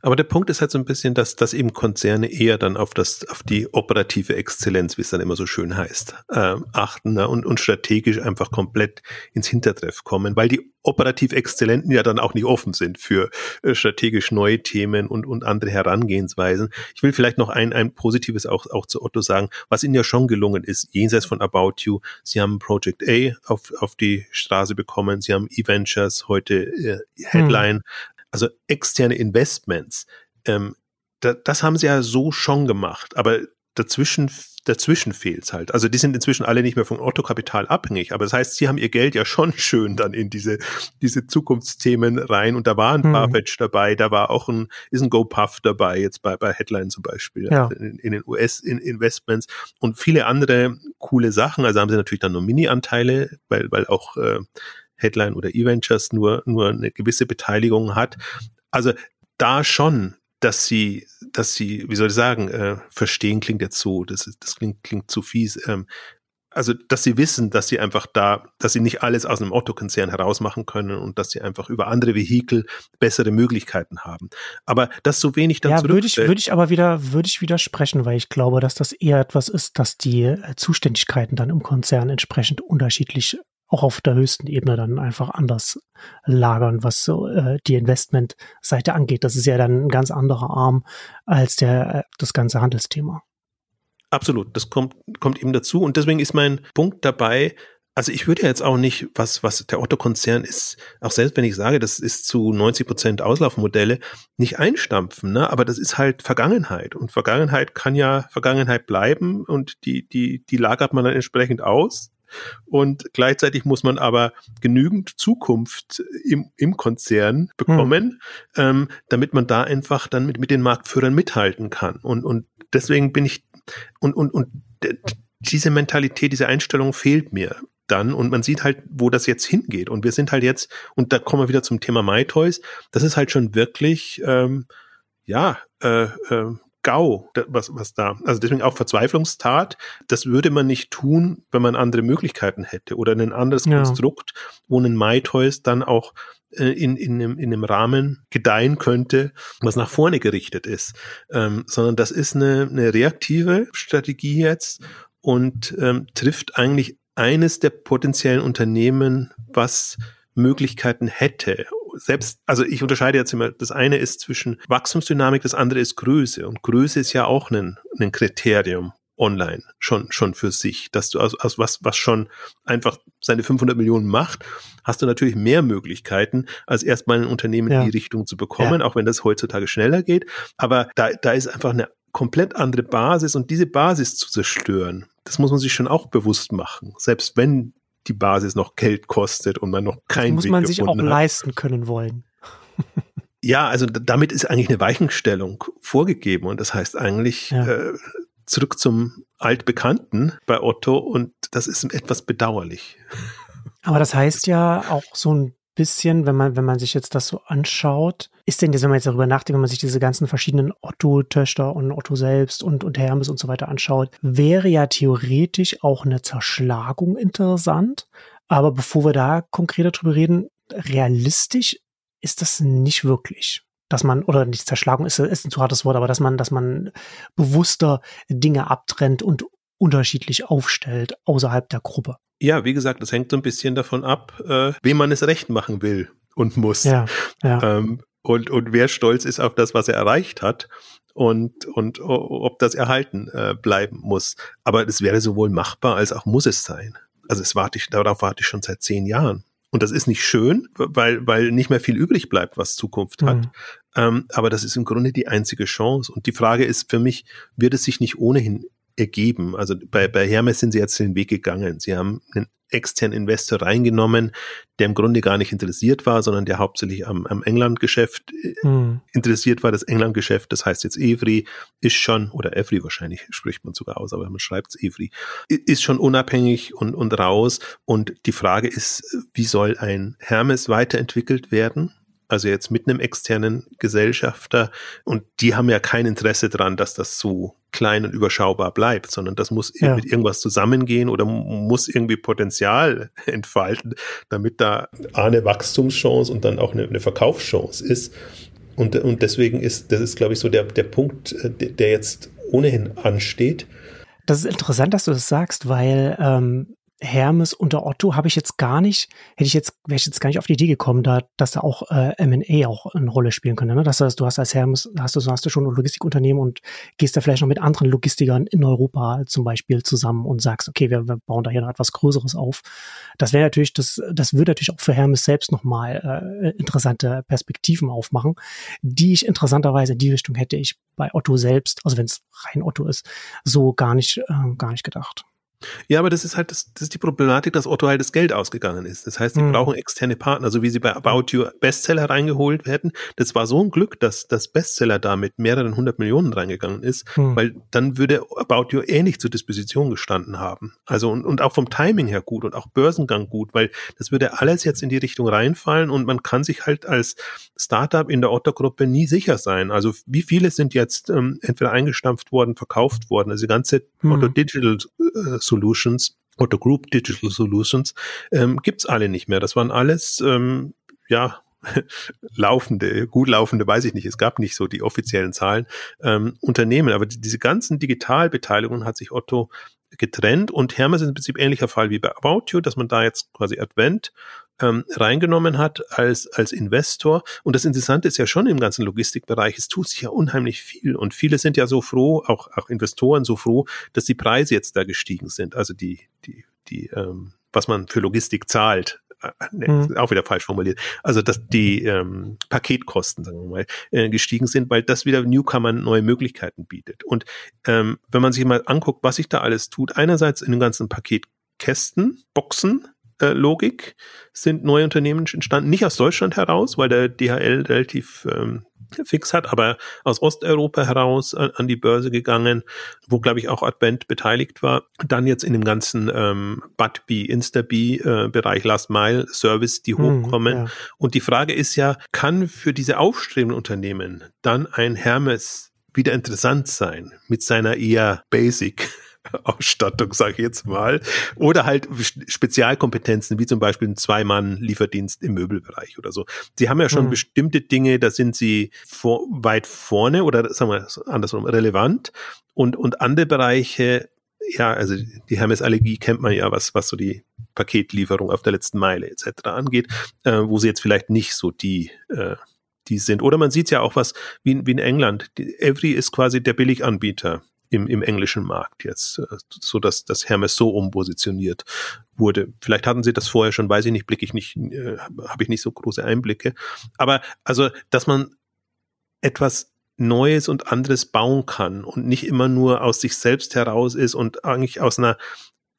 Aber der Punkt ist halt so ein bisschen, dass, dass eben Konzerne eher dann auf das, auf die operative Exzellenz, wie es dann immer so schön heißt, äh, achten ne? und, und strategisch einfach komplett ins Hintertreff kommen, weil die operativ Exzellenten ja dann auch nicht offen sind für äh, strategisch neue Themen und, und andere Herangehensweisen. Ich will vielleicht noch ein, ein positives auch, auch zu Otto sagen, was ihnen ja schon gelungen ist, jenseits von About You. Sie haben Project A auf, auf die Straße bekommen, sie haben E-Ventures heute äh, Headline, hm also externe Investments, ähm, da, das haben sie ja so schon gemacht, aber dazwischen dazwischen fehlt's halt. Also die sind inzwischen alle nicht mehr von Otto-Kapital abhängig, aber das heißt, sie haben ihr Geld ja schon [LAUGHS] schön dann in diese, diese Zukunftsthemen rein und da war ein hm. Farfetch dabei, da war auch ein, ist ein GoPuff dabei, jetzt bei, bei Headline zum Beispiel, ja. in, in, den US-Investments und viele andere coole Sachen. Also haben sie natürlich dann nur Mini-Anteile, weil, weil auch äh, Headline oder E-Ventures nur, nur eine gewisse Beteiligung hat. Also da schon, dass sie, dass sie, wie soll ich sagen, äh, verstehen klingt jetzt so, das, das klingt, klingt zu fies. Ähm, also, dass sie wissen, dass sie einfach da, dass sie nicht alles aus einem Otto-Konzern herausmachen können und dass sie einfach über andere Vehikel bessere Möglichkeiten haben. Aber das so wenig dann ja, würde ich, würde ich aber wieder, würde ich widersprechen, weil ich glaube, dass das eher etwas ist, dass die äh, Zuständigkeiten dann im Konzern entsprechend unterschiedlich auch auf der höchsten Ebene dann einfach anders lagern, was so äh, die Investmentseite angeht. Das ist ja dann ein ganz anderer Arm als der äh, das ganze Handelsthema. Absolut, das kommt kommt eben dazu und deswegen ist mein Punkt dabei. Also ich würde jetzt auch nicht, was, was der Otto-Konzern ist, auch selbst wenn ich sage, das ist zu 90 Prozent Auslaufmodelle, nicht einstampfen, ne? aber das ist halt Vergangenheit. Und Vergangenheit kann ja Vergangenheit bleiben und die, die, die lagert man dann entsprechend aus. Und gleichzeitig muss man aber genügend Zukunft im, im Konzern bekommen, hm. ähm, damit man da einfach dann mit, mit den Marktführern mithalten kann. Und, und deswegen bin ich, und, und, und diese Mentalität, diese Einstellung fehlt mir dann und man sieht halt, wo das jetzt hingeht. Und wir sind halt jetzt, und da kommen wir wieder zum Thema MyToys, das ist halt schon wirklich, ähm, ja, äh, äh, GAU, was, was da, also deswegen auch Verzweiflungstat, das würde man nicht tun, wenn man andere Möglichkeiten hätte oder ein anderes ja. Konstrukt, wo ein MyToys dann auch äh, in, in, einem, in einem Rahmen gedeihen könnte, was nach vorne gerichtet ist, ähm, sondern das ist eine, eine reaktive Strategie jetzt und ähm, trifft eigentlich eines der potenziellen Unternehmen, was Möglichkeiten hätte. Selbst, also ich unterscheide jetzt immer, das eine ist zwischen Wachstumsdynamik, das andere ist Größe. Und Größe ist ja auch ein, ein Kriterium online schon, schon für sich, dass du aus, aus was, was schon einfach seine 500 Millionen macht, hast du natürlich mehr Möglichkeiten, als erstmal ein Unternehmen ja. in die Richtung zu bekommen, ja. auch wenn das heutzutage schneller geht. Aber da, da ist einfach eine komplett andere Basis und diese Basis zu zerstören, das muss man sich schon auch bewusst machen. Selbst wenn die Basis noch Geld kostet und man noch kein Das muss man sich auch hat. leisten können wollen. ja, also damit ist eigentlich eine Weichenstellung vorgegeben und das heißt eigentlich ja. äh, zurück zum Altbekannten bei Otto und das ist etwas bedauerlich. Aber das heißt ja auch so ein bisschen, wenn man, wenn man sich jetzt das so anschaut, ist denn, wenn man jetzt darüber nachdenkt, wenn man sich diese ganzen verschiedenen Otto-Töchter und Otto selbst und, und Hermes und so weiter anschaut, wäre ja theoretisch auch eine Zerschlagung interessant. Aber bevor wir da konkreter drüber reden, realistisch ist das nicht wirklich. Dass man, oder nicht Zerschlagung ist, ist ein zu hartes Wort, aber dass man, dass man bewusster Dinge abtrennt und unterschiedlich aufstellt außerhalb der Gruppe. Ja, wie gesagt, das hängt so ein bisschen davon ab, äh, wem man es recht machen will und muss. Ja, ja. Ähm, und, und wer stolz ist auf das, was er erreicht hat und, und ob das erhalten äh, bleiben muss. Aber es wäre sowohl machbar als auch muss es sein. Also es warte ich, darauf warte ich schon seit zehn Jahren. Und das ist nicht schön, weil, weil nicht mehr viel übrig bleibt, was Zukunft hat. Mhm. Ähm, aber das ist im Grunde die einzige Chance. Und die Frage ist für mich, wird es sich nicht ohnehin ergeben. Also bei, bei Hermes sind sie jetzt den Weg gegangen. Sie haben einen externen Investor reingenommen, der im Grunde gar nicht interessiert war, sondern der hauptsächlich am, am England-Geschäft mhm. interessiert war. Das England-Geschäft, das heißt jetzt Evry, ist schon, oder Evry wahrscheinlich spricht man sogar aus, aber man schreibt es Evry, ist schon unabhängig und, und raus. Und die Frage ist, wie soll ein Hermes weiterentwickelt werden? Also jetzt mit einem externen Gesellschafter. Und die haben ja kein Interesse daran, dass das so klein und überschaubar bleibt, sondern das muss ja. mit irgendwas zusammengehen oder muss irgendwie Potenzial [LAUGHS] entfalten, damit da eine Wachstumschance und dann auch eine, eine Verkaufschance ist. Und, und deswegen ist, das ist, glaube ich, so der, der Punkt, äh, der jetzt ohnehin ansteht. Das ist interessant, dass du das sagst, weil ähm, Hermes unter Otto habe ich jetzt gar nicht, hätte ich jetzt, wäre ich jetzt gar nicht auf die Idee gekommen, da, dass da auch äh, M&A auch eine Rolle spielen könnte. Ne? Dass, du hast als Hermes, hast du, hast du schon ein Logistikunternehmen und gehst da vielleicht noch mit anderen Logistikern in Europa zum Beispiel zusammen und sagst, okay, wir, wir bauen da hier noch etwas Größeres auf. Das wäre natürlich, das, das würde natürlich auch für Hermes selbst nochmal äh, interessante Perspektiven aufmachen, die ich interessanterweise in die Richtung hätte ich bei Otto selbst, also wenn es rein Otto ist, so gar nicht, äh, gar nicht gedacht. Ja, aber das ist halt das, das ist die Problematik, dass Otto halt das Geld ausgegangen ist. Das heißt, die mhm. brauchen externe Partner, so wie sie bei About You Bestseller reingeholt werden. Das war so ein Glück, dass das Bestseller da mit mehreren hundert Millionen reingegangen ist, mhm. weil dann würde About You ähnlich zur Disposition gestanden haben. Also und, und auch vom Timing her gut und auch Börsengang gut, weil das würde alles jetzt in die Richtung reinfallen und man kann sich halt als Startup in der Otto-Gruppe nie sicher sein. Also wie viele sind jetzt ähm, entweder eingestampft worden, verkauft worden? Also die ganze mhm. Otto Digital äh, Solutions oder Group Digital Solutions ähm, gibt alle nicht mehr. Das waren alles ähm, ja [LAUGHS] laufende, gut laufende, weiß ich nicht, es gab nicht so die offiziellen Zahlen, ähm, Unternehmen, aber die, diese ganzen Digitalbeteiligungen hat sich Otto getrennt und Hermes ist im Prinzip ähnlicher Fall wie bei About You, dass man da jetzt quasi Advent ähm, reingenommen hat als, als Investor. Und das Interessante ist ja schon im ganzen Logistikbereich, es tut sich ja unheimlich viel. Und viele sind ja so froh, auch, auch Investoren so froh, dass die Preise jetzt da gestiegen sind. Also die, die, die ähm, was man für Logistik zahlt, nee, mhm. auch wieder falsch formuliert, also dass die ähm, Paketkosten, sagen wir mal, äh, gestiegen sind, weil das wieder Newcomern neue Möglichkeiten bietet. Und ähm, wenn man sich mal anguckt, was sich da alles tut, einerseits in den ganzen Paketkästen, Boxen, äh, Logik sind neue Unternehmen entstanden, nicht aus Deutschland heraus, weil der DHL relativ ähm, fix hat, aber aus Osteuropa heraus an, an die Börse gegangen, wo glaube ich auch Advent beteiligt war. Dann jetzt in dem ganzen ähm, Budbee, Instabee äh, Bereich Last Mile Service, die hm, hochkommen. ja. Und die Frage ist ja, kann für diese aufstrebenden Unternehmen dann ein Hermes wieder interessant sein mit seiner eher Basic Ausstattung, sage ich jetzt mal, oder halt Spezialkompetenzen, wie zum Beispiel ein Zwei-Mann-Lieferdienst im Möbelbereich oder so. Sie haben ja schon mhm. bestimmte Dinge, da sind sie vor, weit vorne oder sagen wir andersrum relevant und, und andere Bereiche, ja, also die Hermes-Allergie kennt man ja, was, was so die Paketlieferung auf der letzten Meile etc. angeht, äh, wo sie jetzt vielleicht nicht so die äh, die sind. Oder man sieht ja auch was wie, wie in England. Die, Every ist quasi der Billiganbieter im, im englischen Markt jetzt, äh, so dass das Hermes so umpositioniert wurde. Vielleicht hatten sie das vorher schon, weiß ich nicht, blicke ich nicht, äh, habe ich nicht so große Einblicke. Aber also, dass man etwas Neues und anderes bauen kann und nicht immer nur aus sich selbst heraus ist und eigentlich aus einer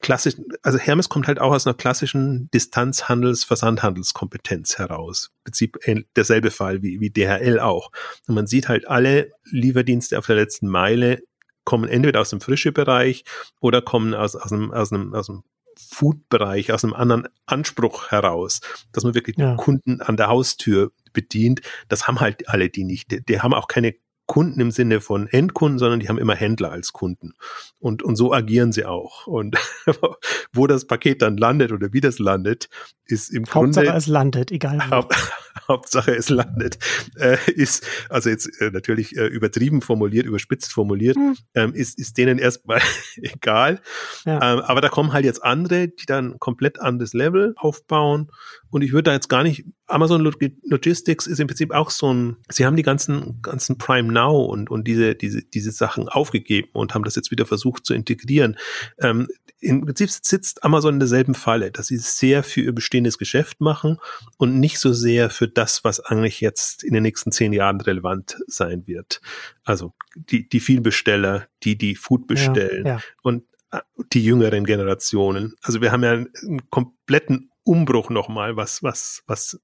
klassischen, also Hermes kommt halt auch aus einer klassischen Distanzhandels-, Versandhandelskompetenz heraus. Im Prinzip derselbe Fall wie, wie DHL auch. Und man sieht halt alle Lieferdienste auf der letzten Meile kommen entweder aus dem frische Bereich oder kommen aus, aus einem, aus einem, aus einem Food-Bereich, aus einem anderen Anspruch heraus, dass man wirklich ja. Kunden an der Haustür bedient. Das haben halt alle die nicht. Die, die haben auch keine Kunden im Sinne von Endkunden, sondern die haben immer Händler als Kunden. Und, und so agieren sie auch. Und [LAUGHS] wo das Paket dann landet oder wie das landet, ist im Hauptsache Grunde. Hauptsache es landet, egal wo. [LAUGHS] Hauptsache es landet, äh, ist, also jetzt äh, natürlich äh, übertrieben formuliert, überspitzt formuliert, hm. ähm, ist, ist denen erstmal [LAUGHS] egal. Ja. Ähm, aber da kommen halt jetzt andere, die dann komplett anderes Level aufbauen. Und ich würde da jetzt gar nicht, Amazon Logistics ist im Prinzip auch so ein, sie haben die ganzen, ganzen Prime Now und, und diese, diese, diese Sachen aufgegeben und haben das jetzt wieder versucht zu integrieren. Ähm, Im Prinzip sitzt Amazon in derselben Falle, dass sie sehr für ihr bestehendes Geschäft machen und nicht so sehr für das, was eigentlich jetzt in den nächsten zehn Jahren relevant sein wird. Also die, die Vielbesteller, die die Food bestellen ja, ja. und äh, die jüngeren Generationen. Also wir haben ja einen kompletten Umbruch nochmal, was, was, was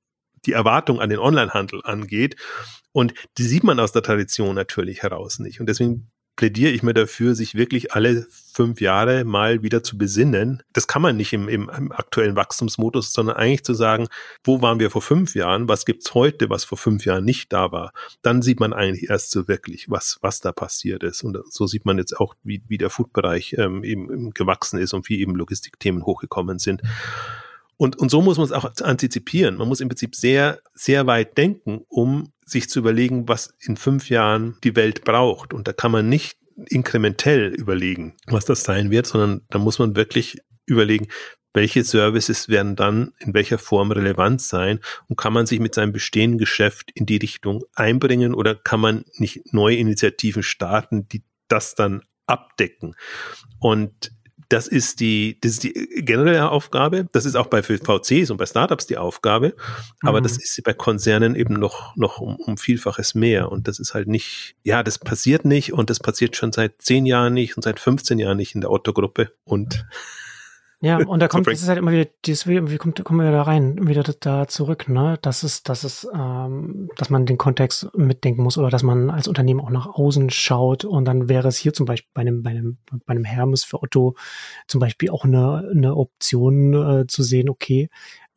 die Erwartung an den Onlinehandel angeht. Und die sieht man aus der Tradition natürlich heraus nicht. Und deswegen plädiere ich mir dafür, sich wirklich alle fünf Jahre mal wieder zu besinnen. Das kann man nicht im, im, aktuellen Wachstumsmodus, sondern eigentlich zu sagen, wo waren wir vor fünf Jahren, was gibt's heute, was vor fünf Jahren nicht da war. Dann sieht man eigentlich erst so wirklich, was, was da passiert ist. Und so sieht man jetzt auch, wie, wie der Food-Bereich ähm, eben gewachsen ist und wie eben Logistikthemen hochgekommen sind. Und, und so muss man es auch antizipieren. Man muss im Prinzip sehr, sehr weit denken, um sich zu überlegen, was in fünf Jahren die Welt braucht. Und da kann man nicht inkrementell überlegen, was das sein wird, sondern da muss man wirklich überlegen, welche Services werden dann in welcher Form relevant sein und kann man sich mit seinem bestehenden Geschäft in die Richtung einbringen oder kann man nicht neue Initiativen starten, die das dann abdecken. Und das ist die, das ist die generelle Aufgabe. Das ist auch bei VCs und bei Startups die Aufgabe. Aber mhm. das ist bei Konzernen eben noch, noch um, um Vielfaches mehr. Und das ist halt nicht, ja, das passiert nicht und das passiert schon seit zehn Jahren nicht und seit 15 Jahren nicht in der Otto-Gruppe. Und ja, [LAUGHS] und da kommt, das ist halt immer wieder, dieses, wie kommt, kommen wir da rein, wieder da zurück, ne? Das ist, das ist, ähm, dass man den Kontext mitdenken muss oder dass man als Unternehmen auch nach außen schaut und dann wäre es hier zum Beispiel bei einem, bei einem, bei einem Hermes für Otto zum Beispiel auch eine, eine Option äh, zu sehen, okay,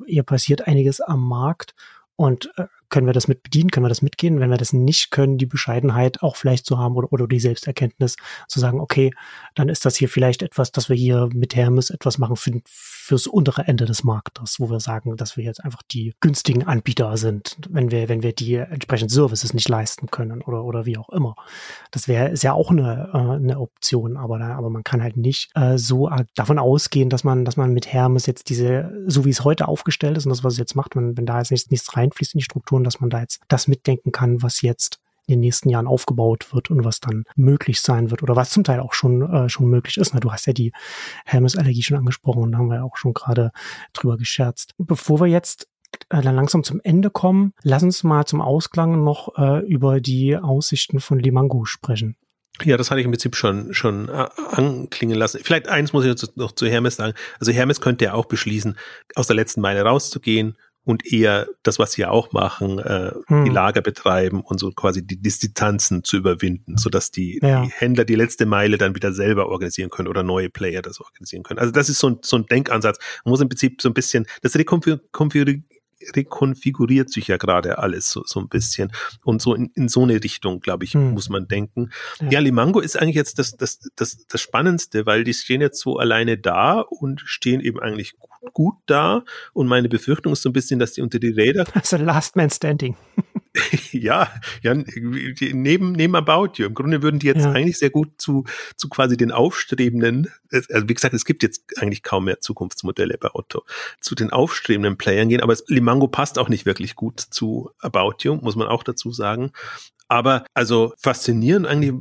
hier passiert einiges am Markt und äh, können wir das mit bedienen, können wir das mitgehen? Wenn wir das nicht können, die Bescheidenheit auch vielleicht zu haben oder, oder die Selbsterkenntnis zu sagen, okay, dann ist das hier vielleicht etwas, dass wir hier mit Hermes etwas machen für, fürs untere Ende des Marktes, wo wir sagen, dass wir jetzt einfach die günstigen Anbieter sind, wenn wir, wenn wir die entsprechenden Services nicht leisten können oder, oder wie auch immer. Das wäre, ist ja auch eine, äh, eine Option, aber, aber man kann halt nicht äh, so davon ausgehen, dass man, dass man mit Hermes jetzt diese, so wie es heute aufgestellt ist und das, was es jetzt macht, wenn, wenn da jetzt nichts, nichts reinfließt in die Struktur, Strukturen, dass man da jetzt das mitdenken kann, was jetzt in den nächsten Jahren aufgebaut wird und was dann möglich sein wird oder was zum Teil auch schon, äh, schon möglich ist. Na, du hast ja die Hermes-Allergie schon angesprochen und da haben wir ja auch schon gerade drüber gescherzt. Bevor wir jetzt äh, dann langsam zum Ende kommen, lass uns mal zum Ausklang noch äh, über die Aussichten von Limango sprechen. Ja, das hatte ich im Prinzip schon, schon äh, anklingen lassen. Vielleicht eins muss ich noch zu Hermes sagen. Also Hermes könnte ja auch beschließen, aus der letzten Meile rauszugehen und eher das, was sie auch machen, äh, hm. die Lager betreiben und so quasi die Distanzen zu überwinden, sodass die, ja. die Händler die letzte Meile dann wieder selber organisieren können oder neue Player das organisieren können. Also das ist so ein, so ein Denkansatz. Man muss im Prinzip so ein bisschen, das rekonfiguriert sich ja gerade alles so, so ein bisschen. Und so in, in so eine Richtung, glaube ich, hm. muss man denken. Ja. ja, Limango ist eigentlich jetzt das, das, das, das Spannendste, weil die stehen jetzt so alleine da und stehen eben eigentlich gut, da. Und meine Befürchtung ist so ein bisschen, dass die unter die Räder. [LAUGHS] Also Last Man Standing. [LAUGHS] ja, ja, neben, neben About You. Im Grunde würden die jetzt ja. eigentlich sehr gut zu, zu quasi den aufstrebenden, also wie gesagt, es gibt jetzt eigentlich kaum mehr Zukunftsmodelle bei Otto, zu den aufstrebenden Playern gehen, aber Limango passt auch nicht wirklich gut zu About You, muss man auch dazu sagen. Aber also faszinierend eigentlich,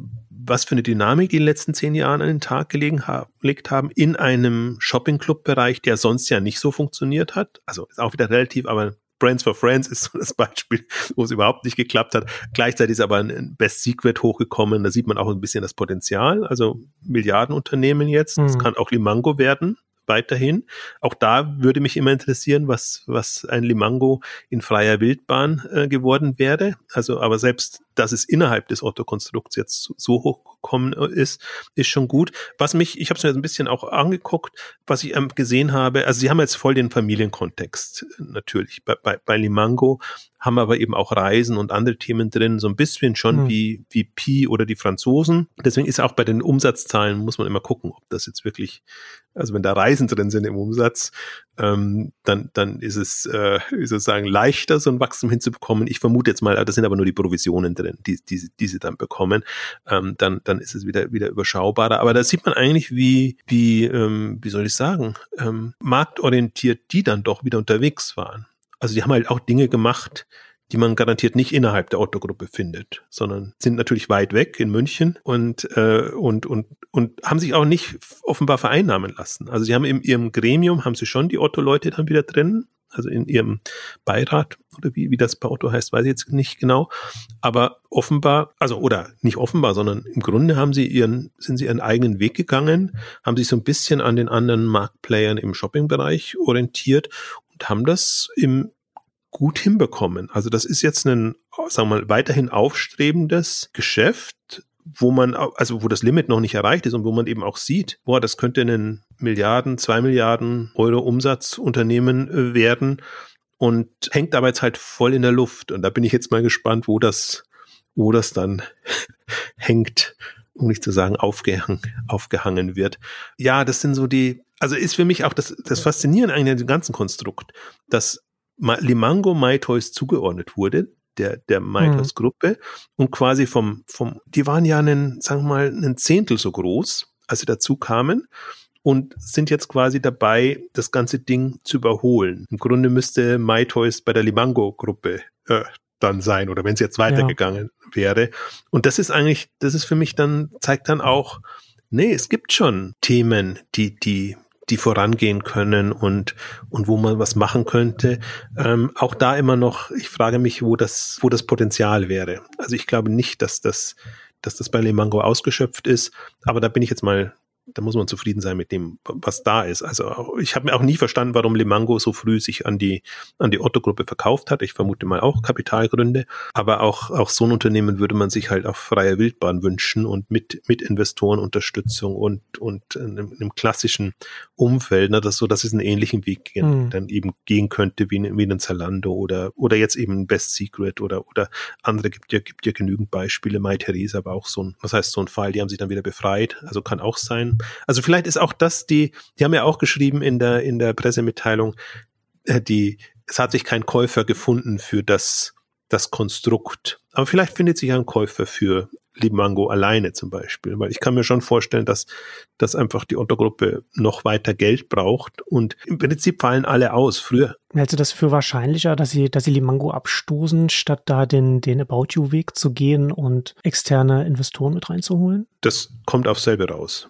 was für eine Dynamik die in den letzten zehn Jahren an den Tag gelegen gelegt haben in einem Shopping-Club-Bereich, der sonst ja nicht so funktioniert hat. Also ist auch wieder relativ, aber Brands for Friends ist so das Beispiel, wo es überhaupt nicht geklappt hat. Gleichzeitig ist aber ein Best Secret hochgekommen. Da sieht man auch ein bisschen das Potenzial. Also Milliardenunternehmen jetzt. Das mhm. kann auch Limango werden weiterhin. Auch da würde mich immer interessieren, was, was ein Limango in freier Wildbahn äh, geworden wäre. Also, aber selbst, dass es innerhalb des Otto-Konstrukts jetzt so hochgekommen ist, ist schon gut. Was mich, ich habe es mir jetzt ein bisschen auch angeguckt, was ich ähm, gesehen habe, also sie haben jetzt voll den Familienkontext äh, natürlich bei, bei, bei Limango, haben aber eben auch Reisen und andere Themen drin, so ein bisschen schon mhm. wie, wie Pi oder die Franzosen. Deswegen ist auch bei den Umsatzzahlen, muss man immer gucken, ob das jetzt wirklich, also wenn da Reisen drin sind im Umsatz, ähm, dann, dann ist es äh, sozusagen leichter, so ein Wachstum hinzubekommen. Ich vermute jetzt mal, das sind aber nur die Provisionen drin, die, die, die sie dann bekommen. Ähm, dann, dann ist es wieder, wieder überschaubarer. Aber da sieht man eigentlich, wie, wie, ähm, wie soll ich sagen, ähm, marktorientiert die dann doch wieder unterwegs waren. Also die haben halt auch Dinge gemacht, die man garantiert nicht innerhalb der Otto-Gruppe findet, sondern sind natürlich weit weg in München und, äh, und, und, und haben sich auch nicht offenbar vereinnahmen lassen. Also sie haben in ihrem Gremium, haben sie schon die Otto-Leute dann wieder drin, also in ihrem Beirat oder wie, wie das bei Otto heißt, weiß ich jetzt nicht genau. Aber offenbar, also oder nicht offenbar, sondern im Grunde haben sie ihren, sind sie ihren eigenen Weg gegangen, haben sich so ein bisschen an den anderen Marktplayern im Shopping-Bereich orientiert und haben das im gut hinbekommen. Also das ist jetzt ein, sagen wir mal, weiterhin aufstrebendes Geschäft, wo man, also wo das Limit noch nicht erreicht ist und wo man eben auch sieht, boah, das könnte ein Milliarden, zwei Milliarden Euro Umsatzunternehmen äh, werden und hängt aber jetzt halt voll in der Luft. Und da bin ich jetzt mal gespannt, wo das, wo das dann [LAUGHS] hängt, um nicht zu sagen aufgehangen, aufgehangen wird. Ja, das sind so die, also ist für mich auch das, das Faszinierende eigentlich an dem ganzen Konstrukt, dass Limango MyToys zugeordnet wurde, der, der mhm. Gruppe und quasi vom, vom, die waren ja einen, sagen wir mal, einen Zehntel so groß, als sie dazu kamen und sind jetzt quasi dabei, das ganze Ding zu überholen. Im Grunde müsste MyToys bei der Limango Gruppe äh, dann sein oder wenn es jetzt weitergegangen ja. wäre. Und das ist eigentlich, das ist für mich dann, zeigt dann auch, nee, es gibt schon Themen, die, die, die vorangehen können und, und wo man was machen könnte. Ähm, auch da immer noch, ich frage mich, wo das, wo das Potenzial wäre. Also ich glaube nicht, dass das, dass das bei Lemango ausgeschöpft ist, aber da bin ich jetzt mal da muss man zufrieden sein mit dem, was da ist. Also ich habe mir auch nie verstanden, warum Limango so früh sich an die an die Otto-Gruppe verkauft hat. Ich vermute mal auch Kapitalgründe, aber auch auch so ein Unternehmen würde man sich halt auf freie Wildbahn wünschen und mit mit Investorenunterstützung und und in einem, in einem klassischen Umfeld, ne, das so, dass es einen ähnlichen Weg gehen, mhm. dann eben gehen könnte wie, wie ein Zalando oder oder jetzt eben Best Secret oder oder andere gibt ja gibt ja genügend Beispiele. Mai Theresa aber auch so ein, was heißt so ein Fall, die haben sich dann wieder befreit, also kann auch sein. Also vielleicht ist auch das die, die haben ja auch geschrieben in der, in der Pressemitteilung, äh, die, es hat sich kein Käufer gefunden für das, das Konstrukt. Aber vielleicht findet sich ein Käufer für Limango alleine zum Beispiel, weil ich kann mir schon vorstellen, dass, dass einfach die Otto-Gruppe noch weiter Geld braucht und im Prinzip fallen alle aus. Früher. Hältst du das für wahrscheinlicher, dass sie, dass sie Limango abstoßen, statt da den, den About You-Weg zu gehen und externe Investoren mit reinzuholen? Das kommt auf selbe raus.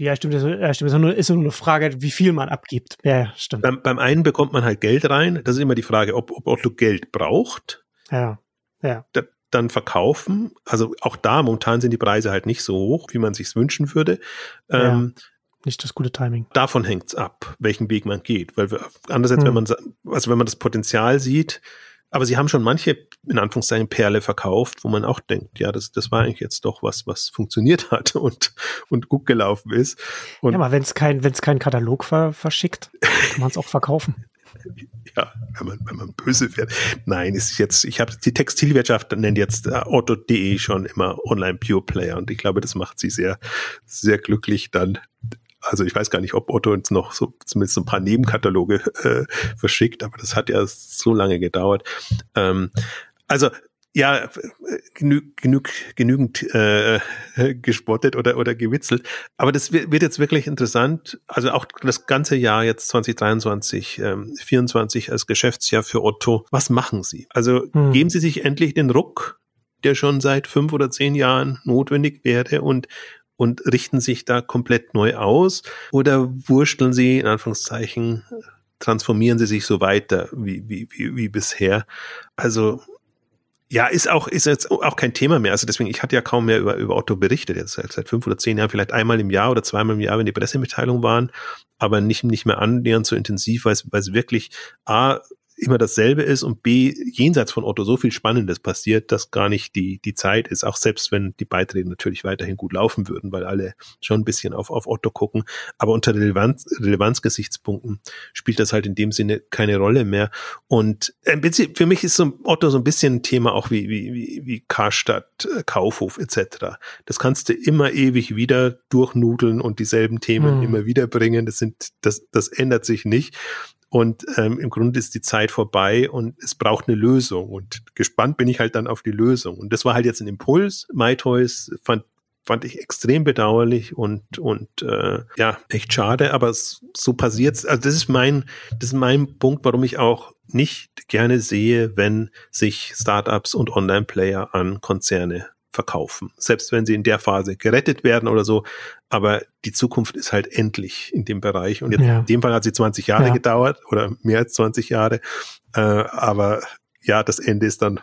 Ja, stimmt. Das ja, stimmt. Ist nur, ist nur eine Frage, wie viel man abgibt. Ja, stimmt. Beim, beim einen bekommt man halt Geld rein. Das ist immer die Frage, ob, ob Otto Geld braucht. Ja. Ja. Da, dann verkaufen. Also auch da, momentan sind die Preise halt nicht so hoch, wie man sich wünschen würde. Ja, ähm, nicht das gute Timing. Davon hängt's ab, welchen Weg man geht. Weil wir, andererseits, hm. wenn man, also wenn man das Potenzial sieht, aber sie haben schon manche, in Anführungszeichen, Perle verkauft, wo man auch denkt, ja, das, das war eigentlich jetzt doch was, was funktioniert hat [LAUGHS] und, und gut gelaufen ist. Und ja, aber wenn es kein, wenn es keinen Katalog ver, verschickt, kann man es auch verkaufen. [LAUGHS] Ja, wenn man, wenn man böse wird. Nein, ist jetzt, ich habe die Textilwirtschaft nennt jetzt äh, Otto.de schon immer Online Pure Player und ich glaube, das macht sie sehr, sehr glücklich dann also ich weiß gar nicht, ob Otto uns noch so zumindest ein paar Nebenkataloge [LAUGHS] äh, verschickt, aber das hat ja so lange gedauert. Ähm, also ja, genü genü genügend äh, [LAUGHS] gespottet oder, oder gewitzelt. Aber das wird jetzt wirklich interessant. Also auch das ganze Jahr jetzt 2023, ähm, 24 als Geschäftsjahr für Otto. Was machen Sie? Also hm. geben Sie sich endlich den Ruck, der schon seit fünf oder zehn Jahren notwendig wäre und und richten sich da komplett neu aus oder wursteln sie in Anführungszeichen transformieren sie sich so weiter wie, wie, wie, wie bisher. Also ja, ist auch, ist jetzt auch kein Thema mehr. Also deswegen, ich hatte ja kaum mehr über, über Otto berichtet, jetzt seit, seit fünf oder zehn Jahren, vielleicht einmal im Jahr oder zweimal im Jahr, wenn die Pressemitteilungen waren, aber nicht, nicht mehr annähernd so intensiv, weil es, weil es wirklich A, immer dasselbe ist und B, jenseits von Otto so viel Spannendes passiert, dass gar nicht die, die Zeit ist, auch selbst wenn die Beiträge natürlich weiterhin gut laufen würden, weil alle schon ein bisschen auf, auf Otto gucken. Aber unter Relevanz, Relevanzgesichtspunkten spielt das halt in dem Sinne keine Rolle mehr. Und ein bisschen, für mich ist so Otto so ein bisschen ein Thema auch wie, wie, wie, wie Karstadt, äh, Kaufhof etc. Das kannst du immer ewig wieder durchnudeln und dieselben Themen hm. immer wieder bringen. Das sind, das, das ändert sich nicht. Und ähm, im Grunde ist die Zeit vorbei und es braucht eine Lösung. Und gespannt bin ich halt dann auf die Lösung. Und das war halt jetzt ein Impuls. MyToys fand fand ich extrem bedauerlich und und äh, ja echt schade, aber so passiert's. Also das ist mein das ist mein Punkt, warum ich auch nicht gerne sehe, wenn sich Startups und Online-Player an Konzerne verkaufen. Selbst wenn sie in der Phase gerettet werden oder so. Aber die Zukunft ist halt endlich in dem Bereich. Und jetzt ja. in dem Fall hat sie 20 Jahre ja. gedauert oder mehr als 20 Jahre. Äh, aber ja, das Ende ist dann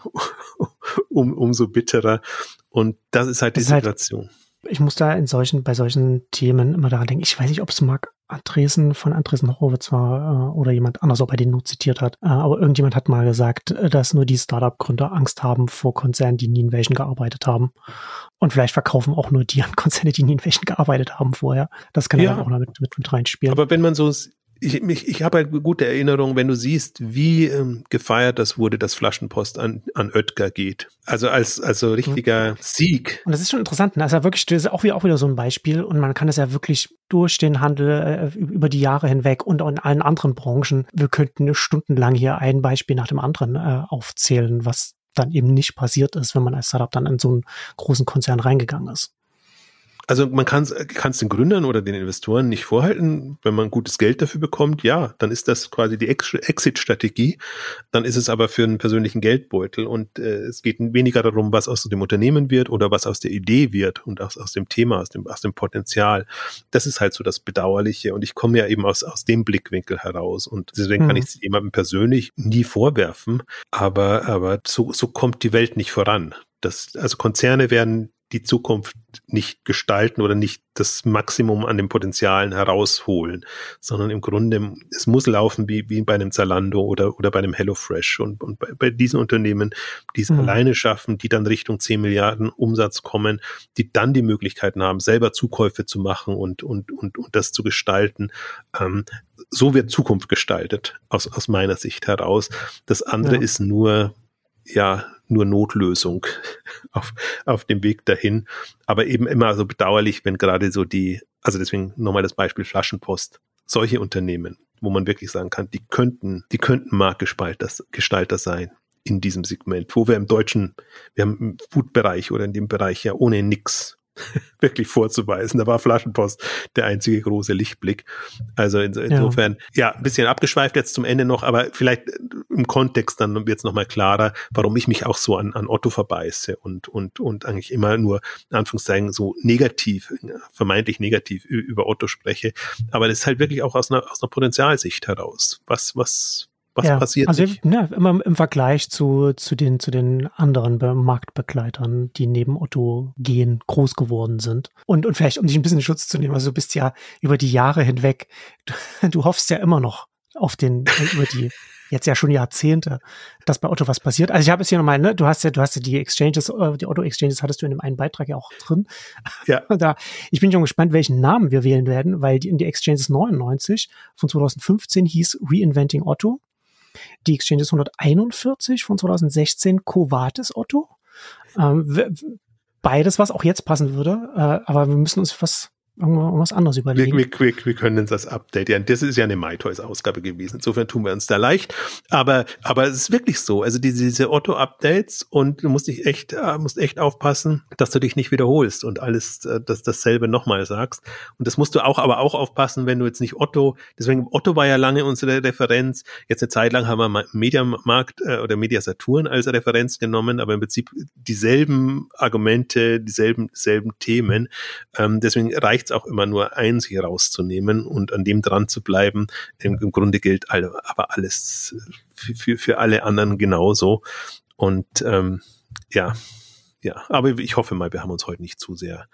[LAUGHS] um, umso bitterer. Und das ist halt die halt Situation. Halt ich muss da in solchen, bei solchen Themen immer daran denken. Ich weiß nicht, ob es Marc Andresen von Andresen Horowitz war äh, oder jemand anders, ob er den nur zitiert hat. Äh, aber irgendjemand hat mal gesagt, äh, dass nur die Startup-Gründer Angst haben vor Konzernen, die nie in welchen gearbeitet haben. Und vielleicht verkaufen auch nur die an Konzerne, die nie in welchen gearbeitet haben vorher. Das kann ja auch noch mit, mit, mit reinspielen. Aber wenn man so ich, ich, ich habe halt gute Erinnerungen, wenn du siehst, wie ähm, gefeiert das wurde, dass Flaschenpost an, an Oetker geht. Also als also richtiger mhm. Sieg. Und das ist schon interessant. Ne? Also wirklich, das ist auch wieder, auch wieder so ein Beispiel. Und man kann es ja wirklich durch den Handel äh, über die Jahre hinweg und in allen anderen Branchen. Wir könnten stundenlang hier ein Beispiel nach dem anderen äh, aufzählen, was dann eben nicht passiert ist, wenn man als Startup dann in so einen großen Konzern reingegangen ist. Also man kann es den Gründern oder den Investoren nicht vorhalten, wenn man gutes Geld dafür bekommt, ja, dann ist das quasi die Exit-Strategie. Dann ist es aber für einen persönlichen Geldbeutel und äh, es geht weniger darum, was aus dem Unternehmen wird oder was aus der Idee wird und aus, aus dem Thema, aus dem, aus dem Potenzial. Das ist halt so das Bedauerliche und ich komme ja eben aus, aus dem Blickwinkel heraus und deswegen mhm. kann ich es jemandem persönlich nie vorwerfen, aber, aber so, so kommt die Welt nicht voran. Das, also Konzerne werden die Zukunft nicht gestalten oder nicht das Maximum an den Potenzialen herausholen, sondern im Grunde, es muss laufen wie, wie bei einem Zalando oder, oder bei einem HelloFresh. Und, und bei, bei diesen Unternehmen, die es mhm. alleine schaffen, die dann Richtung 10 Milliarden Umsatz kommen, die dann die Möglichkeiten haben, selber Zukäufe zu machen und, und, und, und das zu gestalten, ähm, so wird Zukunft gestaltet, aus, aus meiner Sicht heraus. Das andere ja. ist nur, ja, nur Notlösung [LAUGHS] auf, auf dem Weg dahin. Aber eben immer so bedauerlich, wenn gerade so die, also deswegen nochmal das Beispiel Flaschenpost, solche Unternehmen, wo man wirklich sagen kann, die könnten, die könnten Marktgestalter Gestalter sein in diesem Segment, wo wir im deutschen, wir haben im Food-Bereich oder in dem Bereich ja ohne nix [LAUGHS] wirklich vorzuweisen. Da war Flaschenpost der einzige große Lichtblick. Also in, insofern, ja. ja, ein bisschen abgeschweift jetzt zum Ende noch, aber vielleicht im Kontext dann wird es nochmal klarer, warum ich mich auch so an, an Otto verbeiße und, und, und eigentlich immer nur, in Anführungszeichen, so negativ, vermeintlich negativ über Otto spreche. Aber das ist halt wirklich auch aus einer, aus einer Potenzialsicht heraus. Was, was, was ja, passiert also ja, immer im Vergleich zu, zu, den, zu den anderen Marktbegleitern, die neben Otto gehen, groß geworden sind. Und, und vielleicht, um dich ein bisschen in Schutz zu nehmen, also du bist ja über die Jahre hinweg, du, [LAUGHS] du hoffst ja immer noch auf den, über die jetzt ja schon Jahrzehnte, dass bei Otto was passiert. Also ich habe es hier nochmal, ne, du hast ja, du hast ja die Exchanges, äh, die Otto Exchanges hattest du in dem einen Beitrag ja auch drin. Ja. [LAUGHS] Da, ich bin schon gespannt, welchen Namen wir wählen werden, weil die in die Exchanges 99 von 2015 hieß Reinventing Otto. Die Exchange ist 141 von 2016 Covatis Otto. Ähm, beides, was auch jetzt passen würde, äh, aber wir müssen uns was irgendwas anderes überlegen. Wir, wir, wir können uns das Update, ja, das ist ja eine MyToys-Ausgabe gewesen. Insofern tun wir uns da leicht. Aber, aber es ist wirklich so. Also diese, diese Otto-Updates und du musst dich echt, äh, musst echt aufpassen, dass du dich nicht wiederholst und alles äh, das, dasselbe nochmal sagst. Und das musst du auch, aber auch aufpassen, wenn du jetzt nicht Otto, deswegen Otto war ja lange unsere Referenz. Jetzt eine Zeit lang haben wir Mediamarkt äh, oder Media Saturn als Referenz genommen, aber im Prinzip dieselben Argumente, dieselben, dieselben Themen. Ähm, deswegen reicht es auch immer nur eins hier rauszunehmen und an dem dran zu bleiben. Im, im Grunde gilt aber alles für, für, für alle anderen genauso. Und ähm, ja, ja, aber ich hoffe mal, wir haben uns heute nicht zu sehr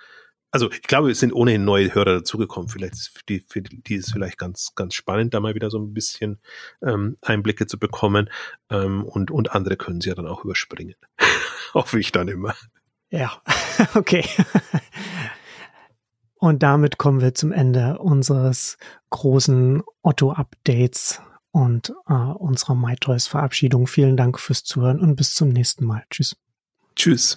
also ich glaube, es sind ohnehin neue Hörer dazugekommen. Vielleicht für die, für die ist vielleicht ganz, ganz spannend, da mal wieder so ein bisschen ähm, Einblicke zu bekommen. Ähm, und, und andere können sie ja dann auch überspringen. [LAUGHS] Hoffe ich dann immer. Ja, [LAUGHS] okay. Und damit kommen wir zum Ende unseres großen Otto-Updates und äh, unserer MyToys-Verabschiedung. Vielen Dank fürs Zuhören und bis zum nächsten Mal. Tschüss. Tschüss.